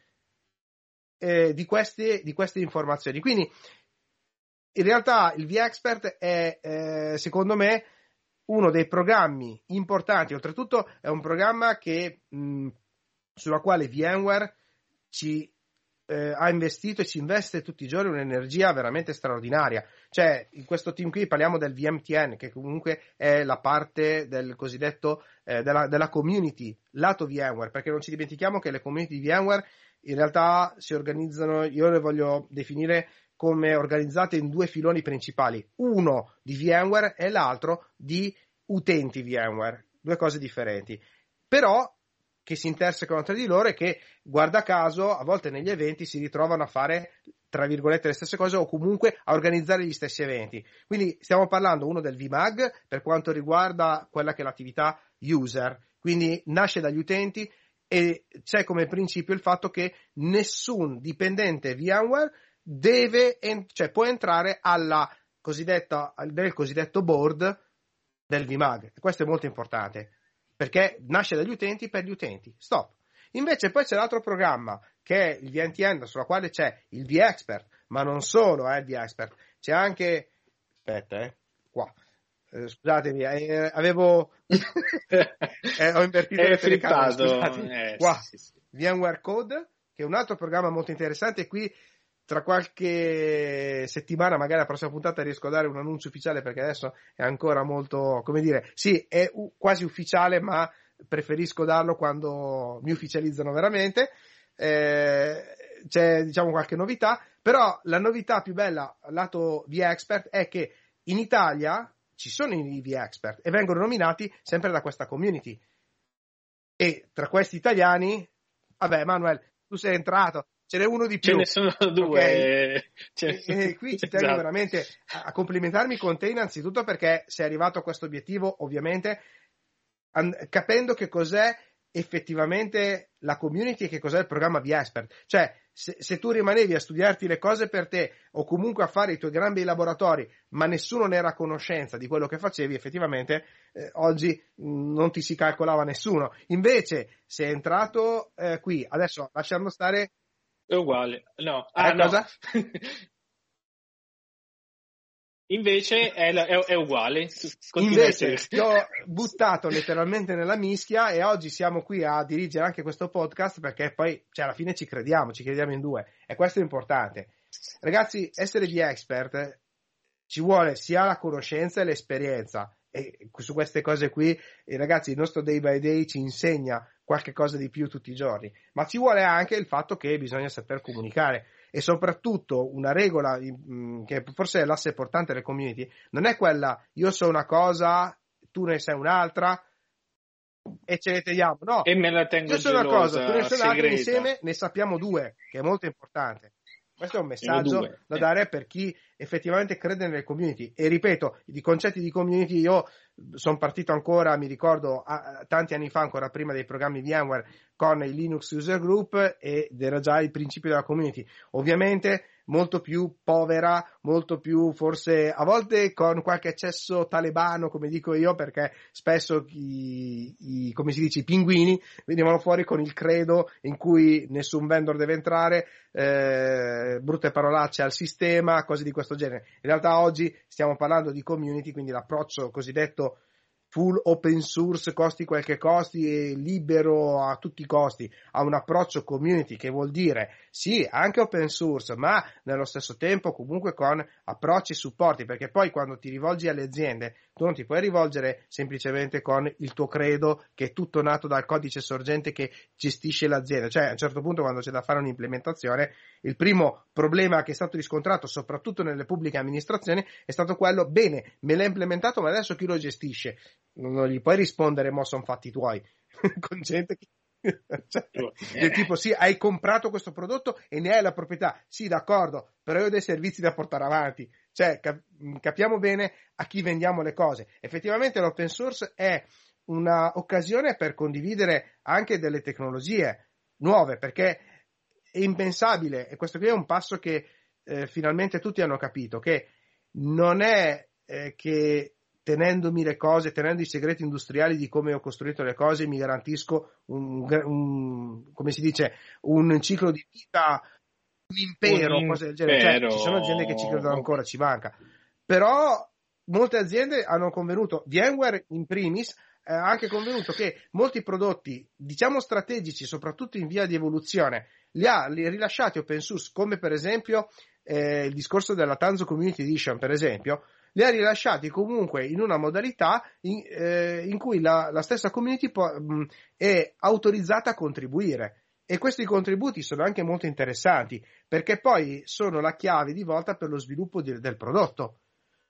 A: eh, di, queste, di queste informazioni. Quindi, in realtà, il V-Expert è, eh, secondo me, uno dei programmi importanti. Oltretutto, è un programma che, mh, sulla quale VMware ci eh, ha investito e ci investe tutti i giorni un'energia veramente straordinaria. Cioè, in questo team qui parliamo del VMTN, che comunque è la parte del cosiddetto eh, della, della, community lato VMware, perché non ci dimentichiamo che le community di VMware in realtà si organizzano, io le voglio definire come organizzate in due filoni principali, uno di VMware e l'altro di utenti VMware, due cose differenti. Però che si intersecano tra di loro e che, guarda caso, a volte negli eventi si ritrovano a fare tra virgolette le stesse cose o comunque a organizzare gli stessi eventi. Quindi stiamo parlando uno del VMAG per quanto riguarda quella che è l'attività user, quindi nasce dagli utenti e c'è come principio il fatto che nessun dipendente VMware deve, cioè può entrare alla cosiddetta, del cosiddetto board del VMAG. Questo è molto importante perché nasce dagli utenti per gli utenti. Stop. Invece poi c'è l'altro programma che è il VNTN sulla quale c'è il V-Expert, ma non solo eh, il V-Expert, c'è anche... Aspetta, eh, qua. Eh, scusatemi, eh, avevo... eh, ho invertito
B: è le
A: eh, qua. Sì, sì. VMware Code, che è un altro programma molto interessante. Qui tra qualche settimana, magari la prossima puntata, riesco a dare un annuncio ufficiale perché adesso è ancora molto, come dire, sì, è quasi ufficiale, ma preferisco darlo quando mi ufficializzano veramente. Eh, c'è diciamo qualche novità, però la novità più bella lato V-Expert è che in Italia ci sono i V-Expert e vengono nominati sempre da questa community. E tra questi italiani, vabbè, Manuel, tu sei entrato, ce n'è uno di più.
B: Ce ne sono due.
A: Okay? E, e, qui ci tengo esatto. veramente a complimentarmi con te innanzitutto perché sei arrivato a questo obiettivo, ovviamente, an- capendo che cos'è effettivamente la community e che cos'è il programma V-Expert. Cioè, se, se, tu rimanevi a studiarti le cose per te o comunque a fare i tuoi grandi laboratori, ma nessuno ne era a conoscenza di quello che facevi, effettivamente eh, oggi non ti si calcolava nessuno. Invece, sei entrato eh, qui, adesso lasciando stare
B: è uguale, no. Ah,
A: eh, no. cosa?
B: Invece è, è, è uguale.
A: Invece ti ho buttato letteralmente nella mischia e oggi siamo qui a dirigere anche questo podcast perché poi cioè, alla fine ci crediamo, ci crediamo in due e questo è importante. Ragazzi, essere di expert ci vuole sia la conoscenza e l'esperienza e su queste cose qui, ragazzi, il nostro day by day ci insegna qualche cosa di più tutti i giorni, ma ci vuole anche il fatto che bisogna saper comunicare e soprattutto una regola mh, che forse è l'asse portante delle community, non è quella io so una cosa, tu ne sai un'altra e ce ne teniamo, no.
B: E me la tengo
A: Io so una cosa, tu ne sai un'altra insieme ne sappiamo due, che è molto importante. Questo è un messaggio da dare per chi effettivamente crede nelle community. E ripeto, di concetti di community io sono partito ancora, mi ricordo, a, tanti anni fa, ancora prima dei programmi VMware, con il Linux User Group ed era già il principio della community. Ovviamente molto più povera, molto più forse a volte con qualche eccesso talebano, come dico io, perché spesso i, i, come si dice, i pinguini venivano fuori con il credo in cui nessun vendor deve entrare, eh, brutte parolacce al sistema, cose di questo genere. In realtà oggi stiamo parlando di community, quindi l'approccio cosiddetto full open source, costi quel che costi libero a tutti i costi, a un approccio community che vuol dire sì, anche open source, ma nello stesso tempo comunque con approcci e supporti, perché poi quando ti rivolgi alle aziende tu non ti puoi rivolgere semplicemente con il tuo credo che è tutto nato dal codice sorgente che gestisce l'azienda, cioè a un certo punto quando c'è da fare un'implementazione, il primo problema che è stato riscontrato soprattutto nelle pubbliche amministrazioni è stato quello, bene, me l'hai implementato, ma adesso chi lo gestisce? non gli puoi rispondere, mo sono fatti tuoi, con gente che cioè, del tipo sì, hai comprato questo prodotto e ne hai la proprietà. Sì, d'accordo, però io ho dei servizi da portare avanti. Cioè, cap- capiamo bene a chi vendiamo le cose. Effettivamente l'open source è un'occasione per condividere anche delle tecnologie nuove, perché è impensabile, e questo qui è un passo che eh, finalmente tutti hanno capito, che non è eh, che tenendomi le cose, tenendo i segreti industriali di come ho costruito le cose, mi garantisco un, un come si dice, un ciclo di vita, un impero, un cose del genere. Cioè, ci sono aziende che ci credono ancora, ci manca. Però molte aziende hanno convenuto, VMware in primis, ha eh, anche convenuto che molti prodotti, diciamo strategici, soprattutto in via di evoluzione, li ha li rilasciati open source, come per esempio eh, il discorso della Tanzo Community Edition, per esempio, li ha rilasciati comunque in una modalità in, eh, in cui la, la, stessa community può, mh, è autorizzata a contribuire. E questi contributi sono anche molto interessanti perché poi sono la chiave di volta per lo sviluppo di, del prodotto.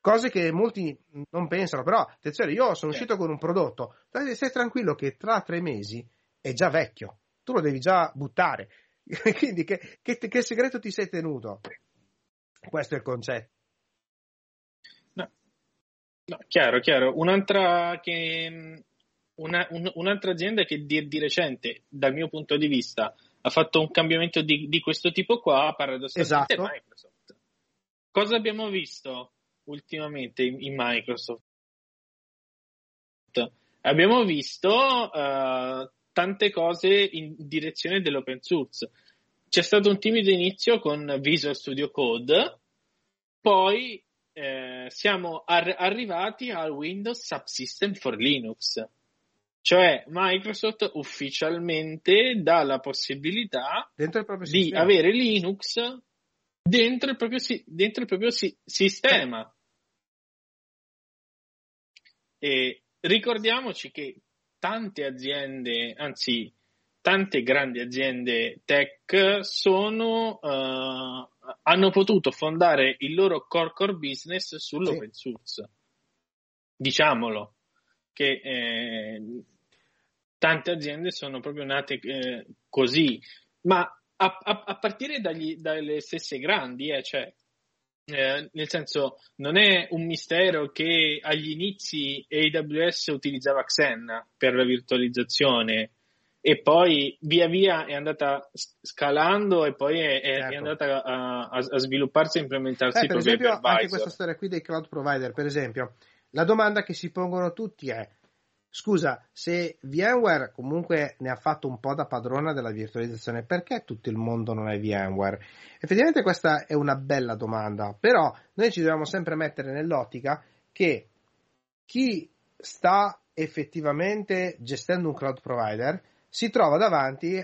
A: Cose che molti non pensano, però attenzione, io sono uscito con un prodotto, stai tranquillo che tra tre mesi è già vecchio, tu lo devi già buttare. Quindi che, che, che segreto ti sei tenuto? Questo è il concetto.
B: No, chiaro, chiaro. Un'altra, che, una, un, un'altra azienda che di, di, recente, dal mio punto di vista, ha fatto un cambiamento di, di questo tipo qua, paradossalmente esatto. è Microsoft. Cosa abbiamo visto ultimamente in, in Microsoft? Abbiamo visto uh, tante cose in direzione dell'open source. C'è stato un timido inizio con Visual Studio Code, poi eh, siamo ar- arrivati al Windows Subsystem for Linux. Cioè Microsoft ufficialmente dà la possibilità di avere Linux dentro il proprio, si- dentro il proprio si- sistema. E ricordiamoci che tante aziende, anzi tante grandi aziende tech sono, uh, hanno potuto fondare il loro core core business sull'open sì. source. Diciamolo, che eh, tante aziende sono proprio nate eh, così, ma a, a, a partire dagli, dalle stesse grandi, eh, cioè, eh, nel senso, non è un mistero che agli inizi AWS utilizzava Xen per la virtualizzazione, e poi via via è andata scalando e poi è, certo. è andata a, a, a, svilupparsi e implementarsi
A: eh, per esempio anche questa storia qui dei cloud provider per esempio la domanda che si pongono tutti è scusa se VMware comunque ne ha fatto un po' da padrona della virtualizzazione perché tutto il mondo non è VMware effettivamente questa è una bella domanda però noi ci dobbiamo sempre mettere nell'ottica che chi sta effettivamente gestendo un cloud provider si trova davanti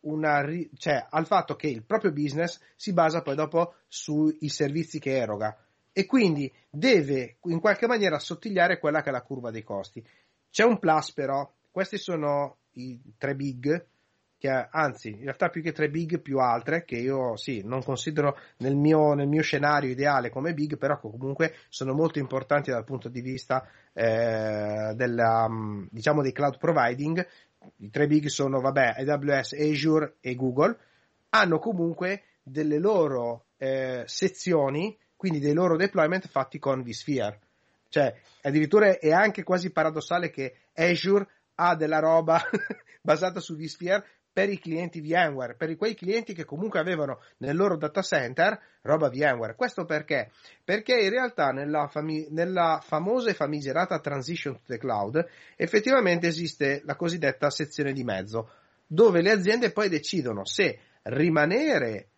A: una, cioè, al fatto che il proprio business si basa poi dopo sui servizi che eroga e quindi deve in qualche maniera assottigliare quella che è la curva dei costi. C'è un plus però, questi sono i tre big, che, anzi in realtà più che tre big più altre che io sì non considero nel mio, nel mio scenario ideale come big però comunque sono molto importanti dal punto di vista eh, della, diciamo dei cloud providing i tre big sono, vabbè, AWS, Azure e Google, hanno comunque delle loro eh, sezioni, quindi dei loro deployment fatti con vSphere. Cioè, addirittura è anche quasi paradossale che Azure ha della roba basata su vSphere per i clienti VMware, per quei clienti che comunque avevano nel loro data center roba VMware. Questo perché? Perché in realtà nella, fami- nella famosa e famigerata transition to the cloud effettivamente esiste la cosiddetta sezione di mezzo, dove le aziende poi decidono se rimanere,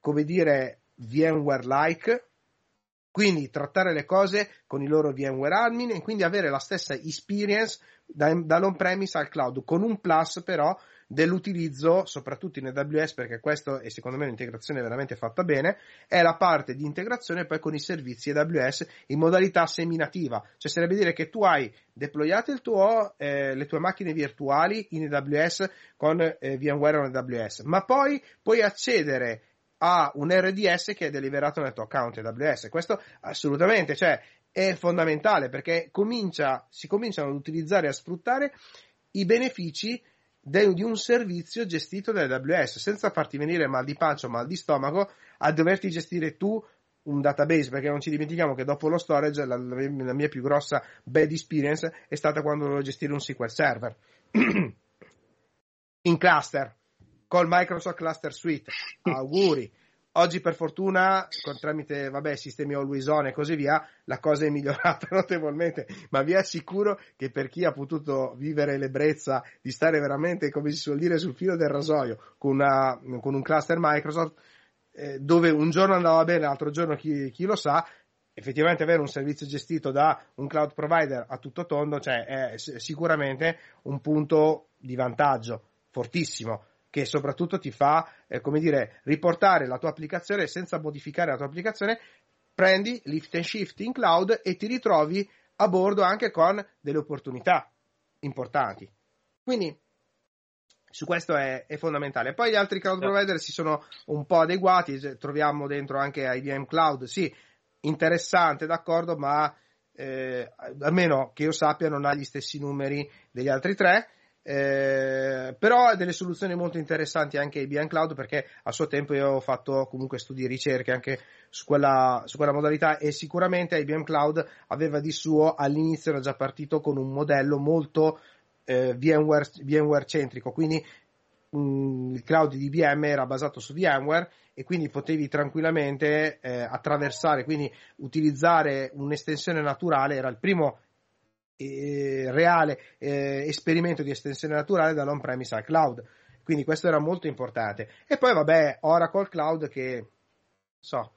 A: come dire, VMware-like, quindi trattare le cose con i loro VMware admin e quindi avere la stessa experience da, dall'on-premise al cloud, con un plus però dell'utilizzo, soprattutto in AWS, perché questo è secondo me un'integrazione veramente fatta bene, è la parte di integrazione poi con i servizi AWS in modalità seminativa, cioè sarebbe dire che tu hai deployato tuo, eh, le tue macchine virtuali in AWS con eh, VMware on AWS, ma poi puoi accedere a un RDS che è deliberato nel tuo account AWS. Questo assolutamente, cioè, è fondamentale perché comincia, si cominciano ad utilizzare e a sfruttare i benefici di un servizio gestito da AWS senza farti venire mal di pancia o mal di stomaco a doverti gestire tu un database perché non ci dimentichiamo che dopo lo storage la, la mia più grossa bad experience è stata quando dovevo gestire un SQL Server. In cluster col Microsoft Cluster Suite. Auguri Oggi per fortuna, con, tramite vabbè, sistemi always on e così via, la cosa è migliorata notevolmente, ma vi assicuro che per chi ha potuto vivere l'ebbrezza di stare veramente, come si suol dire, sul filo del rasoio con, una, con un cluster Microsoft, eh, dove un giorno andava bene, l'altro giorno chi, chi, lo sa, effettivamente avere un servizio gestito da un cloud provider a tutto tondo, cioè è sicuramente un punto di vantaggio fortissimo che soprattutto ti fa, eh, come dire, riportare la tua applicazione senza modificare la tua applicazione, prendi lift and shift in cloud e ti ritrovi a bordo anche con delle opportunità importanti. Quindi su questo è, è, fondamentale. Poi gli altri cloud provider si sono un po' adeguati, troviamo dentro anche IBM Cloud, sì, interessante, d'accordo, ma eh, almeno che io sappia non ha gli stessi numeri degli altri tre. Eh, però ha delle soluzioni molto interessanti anche IBM Cloud perché a suo tempo io ho fatto comunque studi e ricerche anche su quella, su quella modalità e sicuramente IBM Cloud aveva di suo all'inizio era già partito con un modello molto eh, VMware, VMware, centrico quindi mh, mm, il cloud di IBM era basato su VMware e quindi potevi tranquillamente eh, attraversare quindi utilizzare un'estensione naturale era il primo reale eh, esperimento di estensione naturale dall'on-premise al cloud. Quindi questo era molto importante. E poi vabbè, Oracle Cloud che so,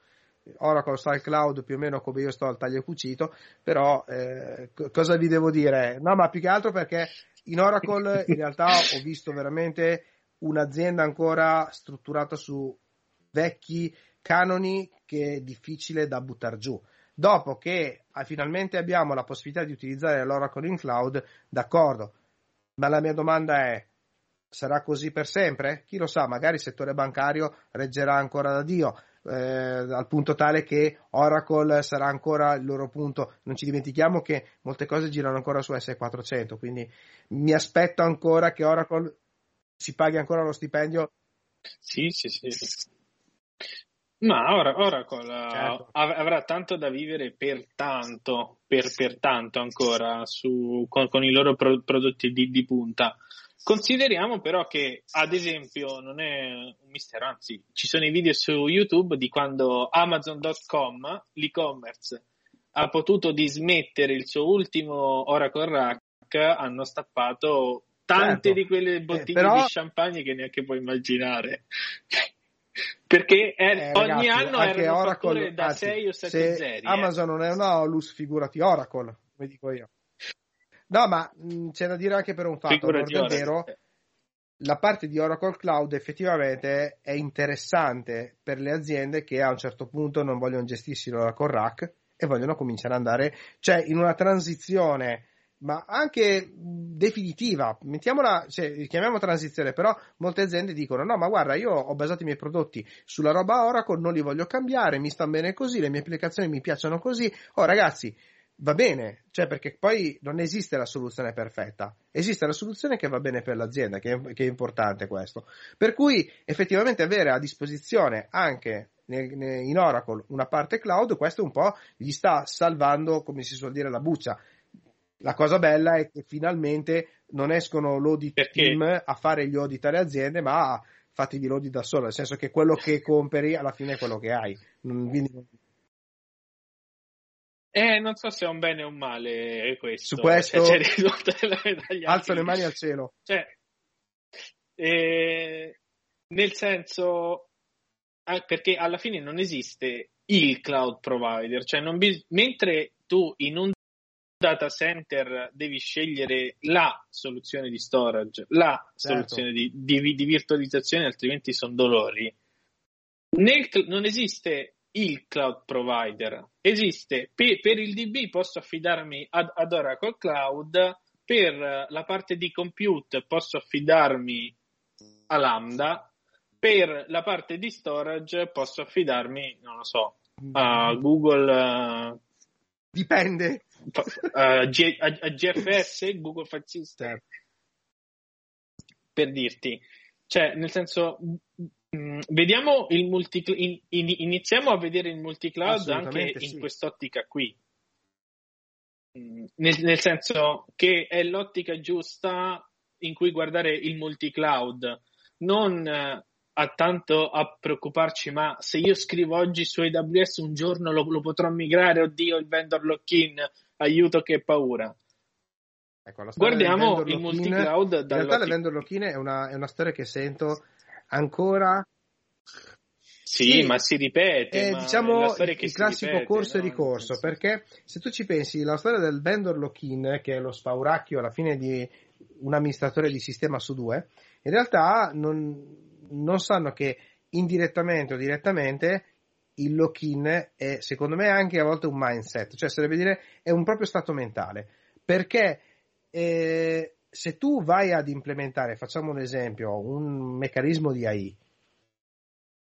A: Oracle sta al cloud più o meno come io sto al taglio cucito, però eh, cosa vi devo dire? No, ma più che altro perché in Oracle in realtà ho visto veramente un'azienda ancora strutturata su vecchi canoni che è difficile da buttare giù. Dopo che ah, finalmente abbiamo la possibilità di utilizzare l'Oracle in cloud, d'accordo. Ma la mia domanda è, sarà così per sempre? Chi lo sa, magari il settore bancario reggerà ancora da Dio. Eh, al punto tale che Oracle sarà ancora il loro punto. Non ci dimentichiamo che molte cose girano ancora su S400, quindi mi aspetto ancora che Oracle si paghi ancora lo stipendio.
B: Sì, sì, sì. Ma ora, Oracle certo. avrà tanto da vivere per tanto, per, per tanto ancora su, con, con, i loro pro, prodotti di, di, punta. Consideriamo però che, ad esempio, non è un mistero, anzi, ci sono i video su YouTube di quando Amazon.com, l'e-commerce, ha potuto dismettere il suo ultimo Oracle Rack, hanno stappato tante certo. di quelle bottiglie eh, però... di champagne che neanche puoi immaginare. Perché è, eh, ogni ragazzi, anno erano Oracle, da anzi, 6 o 7 se serie.
A: Amazon non è una Olus, figurati Oracle, come dico io. No, ma mh, mm, c'è da dire anche per un fatto, è vero, la parte di Oracle Cloud effettivamente è interessante per le aziende che a un certo punto non vogliono gestirsi l'Oracle Rack e vogliono cominciare ad andare, cioè in una transizione ma anche definitiva, mettiamola, cioè, chiamiamo transizione, però molte aziende dicono no, ma guarda, io ho basato i miei prodotti sulla roba Oracle, non li voglio cambiare, mi stanno bene così, le mie applicazioni mi piacciono così. Oh ragazzi, va bene, cioè perché poi non esiste la soluzione perfetta, esiste la soluzione che va bene per l'azienda, che è, che è importante questo. Per cui effettivamente avere a disposizione anche in Oracle una parte cloud, questo un po' gli sta salvando, come si suol dire, la buccia. La cosa bella è che finalmente non escono l'audit Perché? team a fare gli audit alle aziende, ma fatti gli audit da solo, nel senso che quello che compri alla fine è quello che hai. Quindi
B: eh, non so se è un bene o un male questo.
A: Su questo cioè, alzo le mani al cielo.
B: Cioè, eh, nel senso, perché alla fine non esiste il cloud provider, cioè bis- mentre tu in un data center devi scegliere la soluzione di storage, la certo. soluzione di, di, di, virtualizzazione, altrimenti sono dolori. Nel, non esiste il cloud provider. Esiste per, per il DB posso affidarmi ad, ad, Oracle Cloud, per la parte di compute posso affidarmi a Lambda, per la parte di storage posso affidarmi, non lo so, a Google. Uh,
A: Dipende.
B: G, a, a, GFS, Google File System. Per dirti, cioè, nel senso, Mm, vediamo il multi, in, in, iniziamo a vedere il multi-cloud anche sì. in quest'ottica qui. Mm, nel, nel, senso che è l'ottica giusta in cui guardare il multi-cloud, non eh, a tanto a preoccuparci, ma se io scrivo oggi su AWS un giorno lo, lo potrò migrare, oddio il vendor lock-in, aiuto che paura. Ecco, Guardiamo il multi-cloud.
A: In realtà il vendor lock-in è una, è una storia che sento ancora
B: sì, sì, ma si ripete.
A: È, diciamo il classico ripete, corso no? e ricorso, perché se tu ci pensi, la storia del vendor lock-in, che è lo spauracchio alla fine di un amministratore di sistema su due, in realtà non, non sanno che indirettamente o direttamente il lock-in è, secondo me, anche a volte un mindset, cioè sarebbe dire è un proprio stato mentale, perché eh, se tu vai ad implementare, facciamo un esempio, un meccanismo di AI,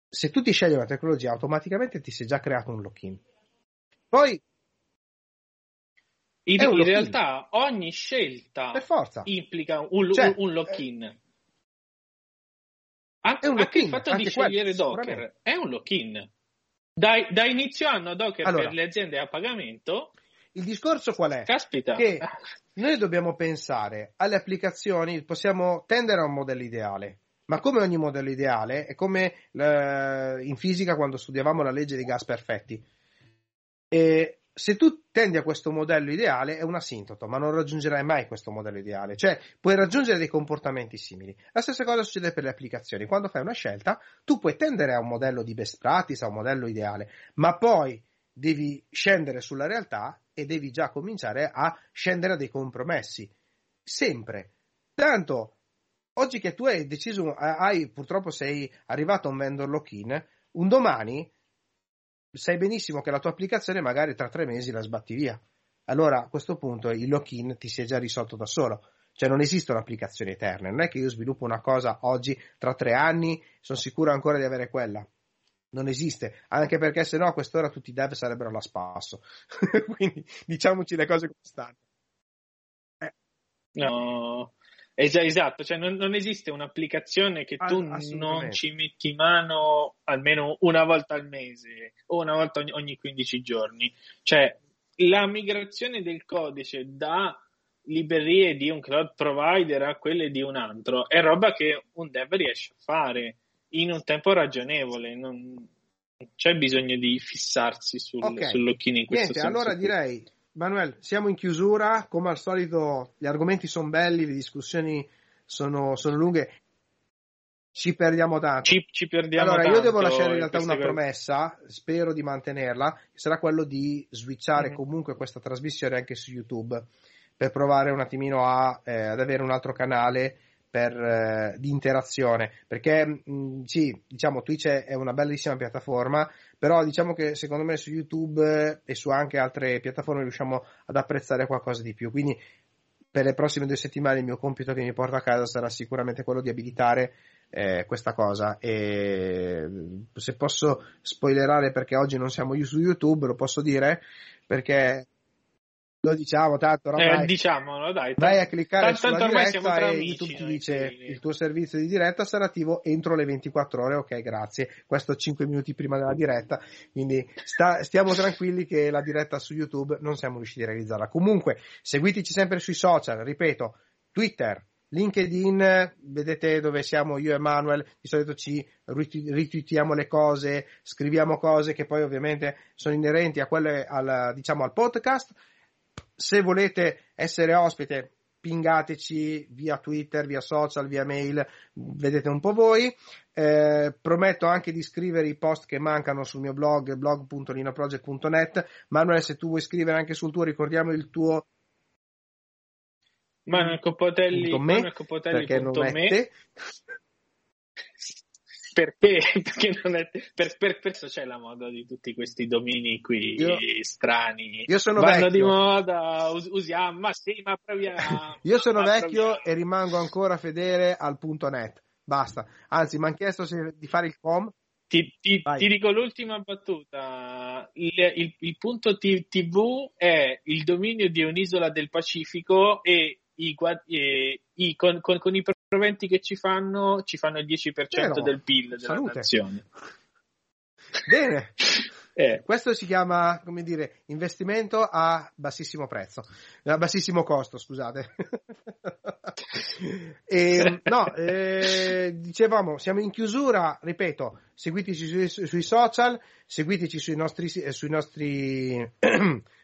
A: se tu ti scegli una tecnologia, automaticamente ti sei già creato un lock-in. Poi
B: in, in realtà ogni scelta implica un, cioè, un, lock-in.
A: Eh,
B: anche, un lock-in, il fatto di scegliere quello, Docker è un lock-in. Da, da, inizio anno Docker allora, per le aziende a pagamento.
A: Il discorso qual è?
B: Caspita.
A: Che noi dobbiamo pensare alle applicazioni, possiamo tendere a un modello ideale, ma come ogni modello ideale, è come eh, in fisica quando studiavamo la legge dei gas perfetti. E se tu tendi a questo modello ideale è un asintoto, ma non raggiungerai mai questo modello ideale, cioè puoi raggiungere dei comportamenti simili. La stessa cosa succede per le applicazioni, quando fai una scelta tu puoi tendere a un modello di best practice, a un modello ideale, ma poi devi scendere sulla realtà e devi già cominciare a scendere a dei compromessi. Sempre. Tanto, oggi che tu hai deciso, hai, purtroppo sei arrivato a un vendor lock-in, un domani sai benissimo che la tua applicazione magari tra tre mesi la sbatti via. Allora a questo punto il lock-in ti si è già risolto da solo. Cioè non esistono applicazioni eterne, non è che io sviluppo una cosa oggi, tra tre anni sono sicuro ancora di avere quella non esiste, anche perché se no a quest'ora tutti i dev sarebbero alla spasso. Quindi diciamoci le cose come stanno.
B: Eh. No, esatto, cioè non, non, esiste un'applicazione che tu non ci metti mano almeno una volta al mese o una volta ogni, ogni 15 giorni. Cioè la migrazione del codice da librerie di un cloud provider a quelle di un altro è roba che un dev riesce a fare in un tempo ragionevole, non c'è bisogno di fissarsi sul, okay. sull'occhino in questo
A: Niente, allora qui. direi, Manuel, siamo in chiusura, come al solito gli argomenti sono belli, le discussioni sono, sono lunghe, ci perdiamo tanto.
B: Ci, ci perdiamo
A: allora,
B: tanto
A: io devo lasciare in realtà una promessa, spero di mantenerla, che sarà quello di switchare mm-hmm. comunque questa trasmissione anche su YouTube per provare un attimino a, eh, ad avere un altro canale per, eh, di interazione. Perché mh, mm, sì, diciamo Twitch è una bellissima piattaforma però diciamo che secondo me su YouTube e su anche altre piattaforme riusciamo ad apprezzare qualcosa di più. Quindi per le prossime due settimane il mio compito che mi porta a casa sarà sicuramente quello di abilitare eh, questa cosa. E se posso spoilerare perché oggi non siamo su YouTube lo posso dire perché Lo diciamo, tanto oramai.
B: Eh, diciamolo, dai.
A: Vai a cliccare
B: tanto,
A: sulla
B: tanto
A: diretta e
B: amici,
A: YouTube ti dice
B: quindi.
A: il tuo servizio di diretta sarà attivo entro le 24 ore. Ok, grazie. Questo 5 minuti prima della diretta. Quindi sta- stiamo tranquilli che la diretta su YouTube non siamo riusciti a realizzarla. Comunque, seguiteci sempre sui social, ripeto, Twitter, LinkedIn, vedete dove siamo io e Manuel, di solito ci ritweetiamo le cose, scriviamo cose che poi ovviamente sono inerenti a quelle al, diciamo, al podcast. Se volete essere ospite, pingateci via Twitter, via social, via mail, vedete un po' voi. Eh, prometto anche di scrivere i post che mancano sul mio blog, blog.linoproject.net. Manuel, se tu vuoi scrivere anche sul tuo, ricordiamo il tuo
B: Manuel Copotelli,
A: punto me,
B: Manuel Copotelli
A: perché non
B: punto
A: è
B: me.
A: te.
B: Perché? Perché non è per, per questo c'è la moda di tutti questi domini qui
A: Io-
B: strani.
A: Io sono
B: Vanno
A: vecchio.
B: di moda, us- usiamo, ma sì, ma proviamo.
A: Io sono vecchio
B: proviamo.
A: e rimango ancora fedele al punto net. Basta. Anzi, mi hanno chiesto se- di fare il com.
B: Ti, ti- ti dico l'ultima battuta. Il, il- il punto T- TV è il dominio di un'isola del Pacifico e i, e i- con, con- con i proventi che ci fanno, ci fanno il 10%
A: Vero.
B: del PIL della
A: Salute.
B: nazione.
A: Bene.
B: Eh,
A: Questo si chiama, come dire, investimento a bassissimo prezzo, a bassissimo costo, scusate. E, no, eh, dicevamo, siamo in chiusura, ripeto, seguiteci sui, sui social, seguiteci sui nostri, eh, sui nostri,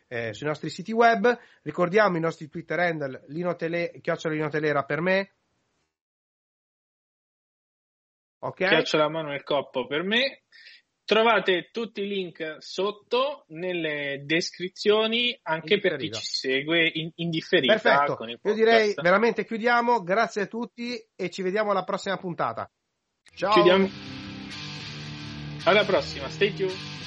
A: eh, sui nostri siti web, ricordiamo i nostri Twitter handle, Linotele, chiocciola Linotelera per me. Ok?
B: Chiocciola Manuel Coppo per me. Trovate tutti i link sotto nelle descrizioni anche per chi ci segue in, in differita
A: Perfetto, io direi veramente chiudiamo, grazie a tutti e ci vediamo alla prossima puntata. Ciao!
B: Chiudiamo. Alla prossima, stay tuned.